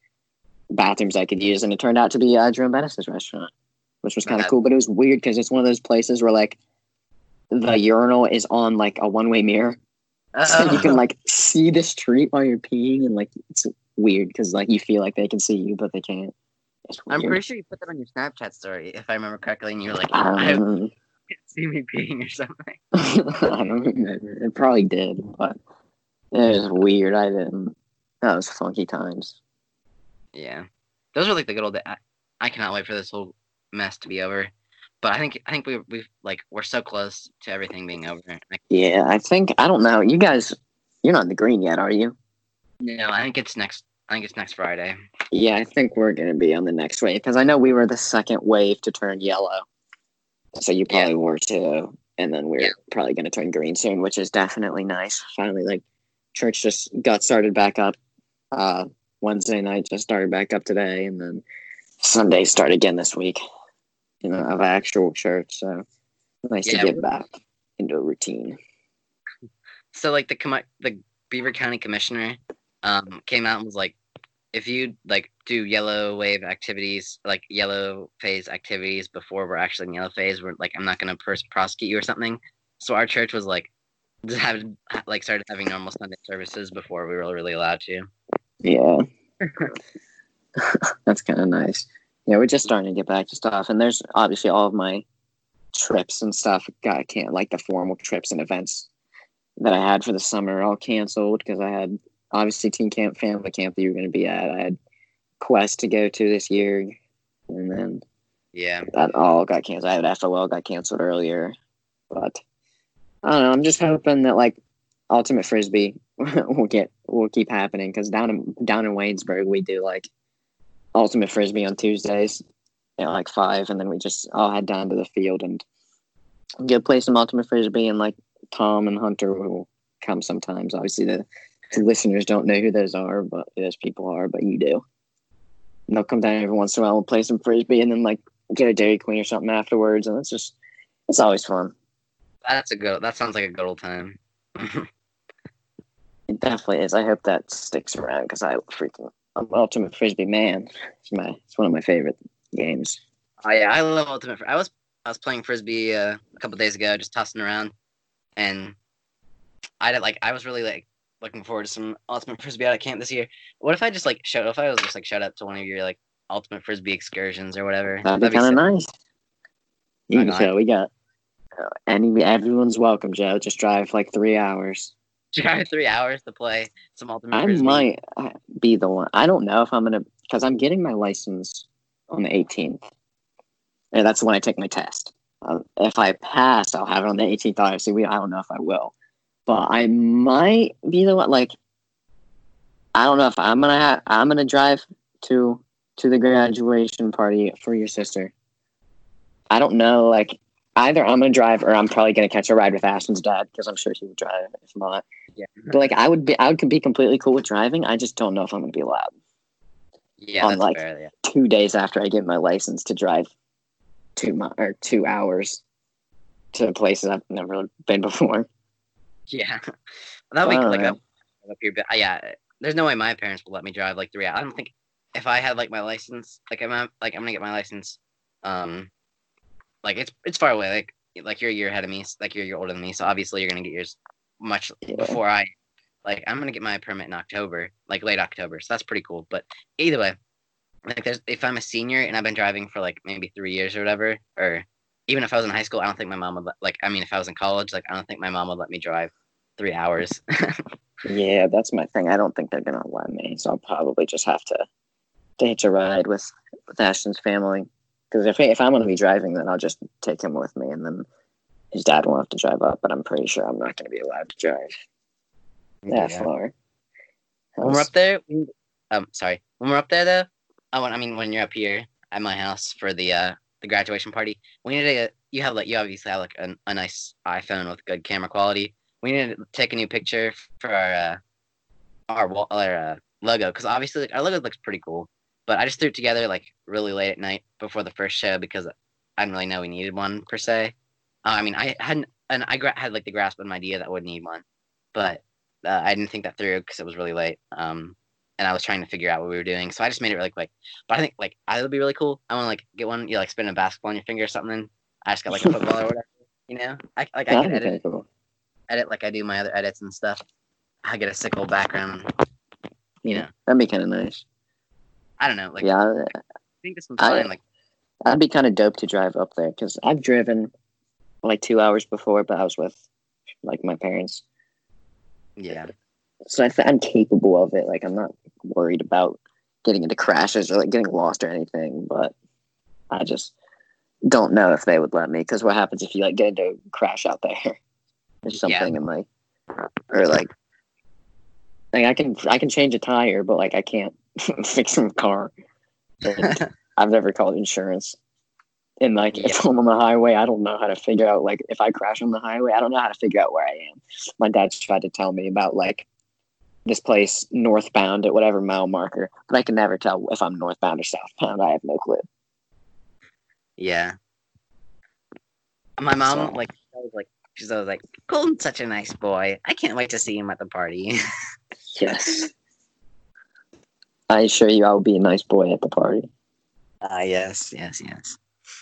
bathrooms I could use, and it turned out to be uh, Jerome Bettis' restaurant, which was kind of cool. But it was weird because it's one of those places where like the urinal is on like a one way mirror, uh so you can like see the street while you're peeing, and like it's weird because like you feel like they can see you, but they can't. I'm pretty sure you put that on your Snapchat story, if I remember correctly, and you're like, I don't see me peeing or something. I don't remember. It probably did, but it was weird. I didn't. That was funky times. Yeah, those are like the good old days. I, I cannot wait for this whole mess to be over. But I think I think we we like we're so close to everything being over. Like, yeah, I think I don't know. You guys, you're not in the green yet, are you? No, I think it's next. I think it's next Friday. Yeah, I think we're gonna be on the next wave because I know we were the second wave to turn yellow. So you probably yeah. were too, and then we're yeah. probably gonna turn green soon, which is definitely nice. Finally, like church just got started back up. Uh, Wednesday night just started back up today, and then Sunday start again this week. You know, of actual church. So nice yeah, to get back into a routine. So, like the com- the Beaver County Commissioner um, came out and was like, if you like do yellow wave activities, like yellow phase activities before we're actually in yellow phase, we're like, I'm not gonna pers- prosecute you or something. So our church was like, just have like started having normal Sunday services before we were really allowed to. Yeah, that's kind of nice. Yeah, we're just starting to get back to stuff, and there's obviously all of my trips and stuff got can't like the formal trips and events that I had for the summer all canceled because I had obviously team camp, family camp that you were going to be at. I had Quest to go to this year, and then yeah, that all got canceled. I had FOL got canceled earlier, but I don't know. I'm just hoping that like Ultimate Frisbee will get will keep happening because down in down in Waynesburg we do like Ultimate Frisbee on Tuesdays at like five, and then we just all head down to the field and get play some Ultimate Frisbee, and like Tom and Hunter will come sometimes. Obviously the listeners don't know who those are, but those people are, but you do. And they'll come down every once in a while and play some frisbee, and then like get a Dairy Queen or something afterwards, and it's just it's always fun. That's a good. That sounds like a good old time. it definitely is. I hope that sticks around because I freaking I'm Ultimate Frisbee man. It's my it's one of my favorite games. Oh yeah, I love Ultimate. I was I was playing frisbee uh, a couple days ago, just tossing around, and I did like I was really like looking forward to some ultimate frisbee out of camp this year. What if I just like showed? If I was just like showed up to one of your like ultimate frisbee excursions or whatever. That'd be That'd be kind of nice. You can show we got uh, any everyone's welcome, Joe. Just drive like three hours. Drive three hours to play some ultimate I frisbee. might uh, be the one. I don't know if I'm gonna because I'm getting my license on the 18th, and that's when I take my test. Uh, if I pass, I'll have it on the 18th. Obviously, we I don't know if I will, but I might be the one. Like, I don't know if I'm gonna ha- I'm gonna drive to to the graduation party for your sister. I don't know. Like, either I'm gonna drive or I'm probably gonna catch a ride with Ashton's dad because I'm sure he would drive. If not. Yeah. But like I would be, I would be completely cool with driving. I just don't know if I'm to be allowed Yeah, on, that's like- fair. Yeah. two days after I get my license to drive two mi- or two hours to places I've never been before. Yeah. that would be like know. up, up here, but yeah, there's no way my parents will let me drive like three hours. I don't think if I had like my license, like I'm like I'm gonna get my license, um, like it's it's far away. Like like you're a year ahead of me. Like you're a year older than me, so obviously you're gonna get yours much Yeah. before I. Like I'm gonna get my permit in October, like late October, so that's pretty cool. But either way, like there's if I'm a senior and I've been driving for like maybe three years or whatever, or even if I was in high school, I don't think my mom would let, like. I mean, if I was in college, like I don't think my mom would let me drive three hours. Yeah, that's my thing. I don't think they're going to let me, so I'll probably just have to to hitch a ride with with Ashton's family. Because if if I'm going to be driving, then I'll just take him with me, and then his dad won't have to drive up. But I'm pretty sure I'm not going to be allowed to drive that Yeah. far. When we're up there, um, sorry. When we're up there though, I want. I mean, when you're up here at my house for the uh the graduation party, we need to. You have like you obviously have like a, a nice iPhone with good camera quality. We need to take a new picture for our uh, our wall our uh, logo because obviously like, our logo looks pretty cool. But I just threw it together like really late at night before the first show because I didn't really know we needed one per se. Uh, I mean, I hadn't, and I gra- had like the grasp of an idea that would need one, but uh, I didn't think that through because it was really late. Um, and I was trying to figure out what we were doing, so I just made it really quick. But I think like I would be really cool. I want to like get one, you know, like spin a basketball on your finger or something. I just got like a football or whatever, you know. I like I can edit cool. Edit like I do my other edits and stuff. I get a sick old background. You know, That'd be kind of nice. I don't know. Like yeah, I think this one's I- fine. Like That'd be kind of dope to drive up there because I've driven like two hours before, but I was with like my parents, yeah, so I th- I'm capable of it. Like I'm not worried about getting into crashes or like getting lost or anything. But I just don't know if they would let me because what happens if you like get into a crash out there or something and like or like like I can I can change a tire, but like I can't fix my car. I've never called insurance. And like if I'm on the highway, I don't know how to figure out like if I crash on the highway, I don't know how to figure out where I am. My dad tried to tell me about like this place northbound at whatever mile marker, but I can never tell if I'm northbound or southbound. I have no clue. yeah. My mom So- like I was like she's always like Coltin's such a nice boy. I can't wait to see him at the party. Yes. I assure you I will be a nice boy at the party. Ah, yes, yes, yes.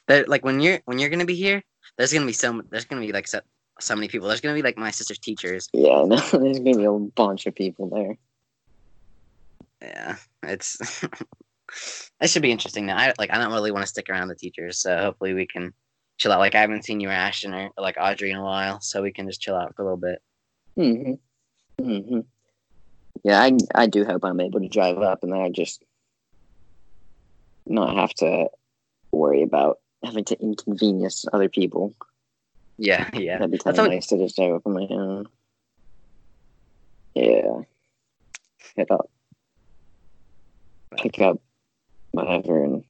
There, like when you're when you're gonna be here, there's gonna be so there's gonna be like so, so many people. There's gonna be like my sister's teachers. Yeah, I know. There's gonna be a bunch of people there. Yeah, it's it should be interesting. Now, I like I don't really want to stick around the teachers, so hopefully we can chill out. Like I haven't seen you or Ashton or like Audrey in a while, so we can just chill out for a little bit. hmm hmm Yeah, I I do hope I'm able to drive up and then I just not have to worry about having to inconvenience other people. Yeah, yeah. That'd be kind That's of nice to just drive up on my own. Yeah. Hit up. Pick up whatever and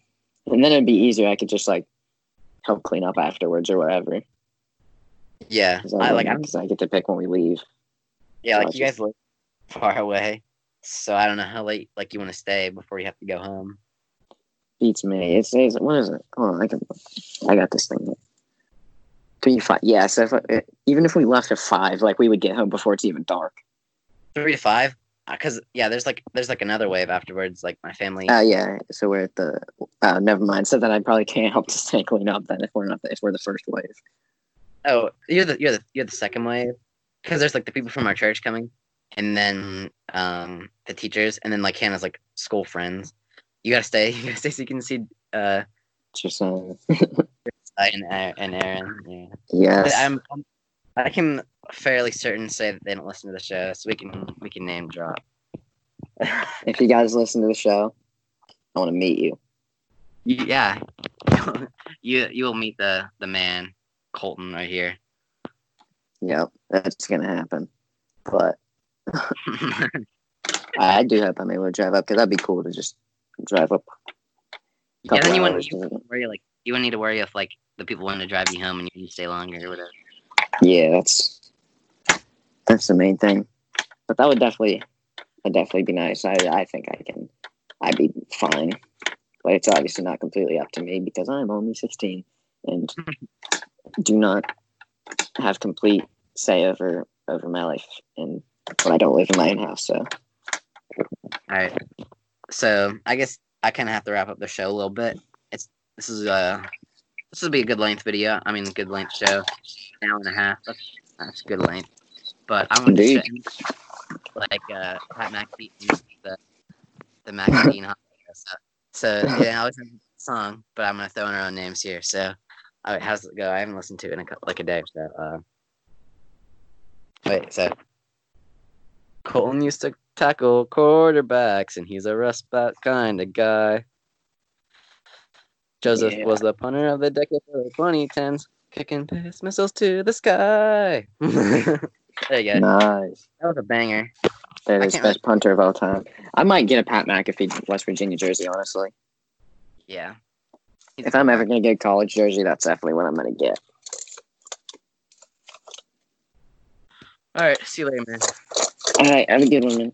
and then it'd be easier. I could just like help clean up afterwards or whatever. Yeah, I I, like because I get to pick when we leave. yeah, like Gotcha. you guys live far away, so I don't know how late like you want to stay before you have to go home. beats me. It says what is it? Hold on, I can. I got this thing. Three to five. Yeah. So if, uh, even if we left at five, like we would get home before it's even dark. Three to five, because yeah, there's like there's like another wave afterwards. Like my family. Uh yeah. So we're at the. Uh, never mind. So then I probably can't help to stay clean up then if we're not the, if we're the first wave. Oh, you're the you're the you're the second wave, because there's like the people from our church coming, and then um the teachers, and then like Hannah's like school friends. you gotta stay. You gotta stay so you can see uh Just and and Aaron. Yeah. Yes. But I'm, I'm I can fairly certain say that they don't listen to the show, so we can we can name drop. If you guys listen to the show, I want to meet you. Yeah, you you will meet the the man Coltin right here. Yep, that's gonna happen. But I do hope I'm able to drive up because that'd be cool to just drive up. yeah, then you wouldn't you wouldn't worry like you wouldn't need to worry if like the people wanted to drive you home and you need stay longer or whatever. Yeah, that's that's the main thing. But that would definitely, would definitely be nice. I I think I can, I'd be fine. But it's obviously not completely up to me because I'm only 16 and do not have complete say over over my life and when I don't live in my own house. So All right. So I guess I kind of have to wrap up the show a little bit. It's this is uh this will be a good length video. I mean, good length show. An hour and a half. That's, that's good length. But I want to like uh Pat McAfee the the McAfee Hot stuff. So yeah, I was in the song, but I'm gonna throw in our own names here. So all right, how's it go? I haven't listened to it in a couple, like a day. So uh, wait, so Coltin used to tackle quarterbacks, and he's a rust bat kind of guy. Joseph Yeah. was the punter of the decade for the 2010s, kicking piss missiles to the sky. there you go. nice. That was a banger. That is best punter of all time. I might get a Pat McAfee West Virginia jersey. Honestly, Yeah. if I'm ever gonna get a college jersey, that's definitely what I'm gonna get. All right. See you later, man. All right, have a good one, man.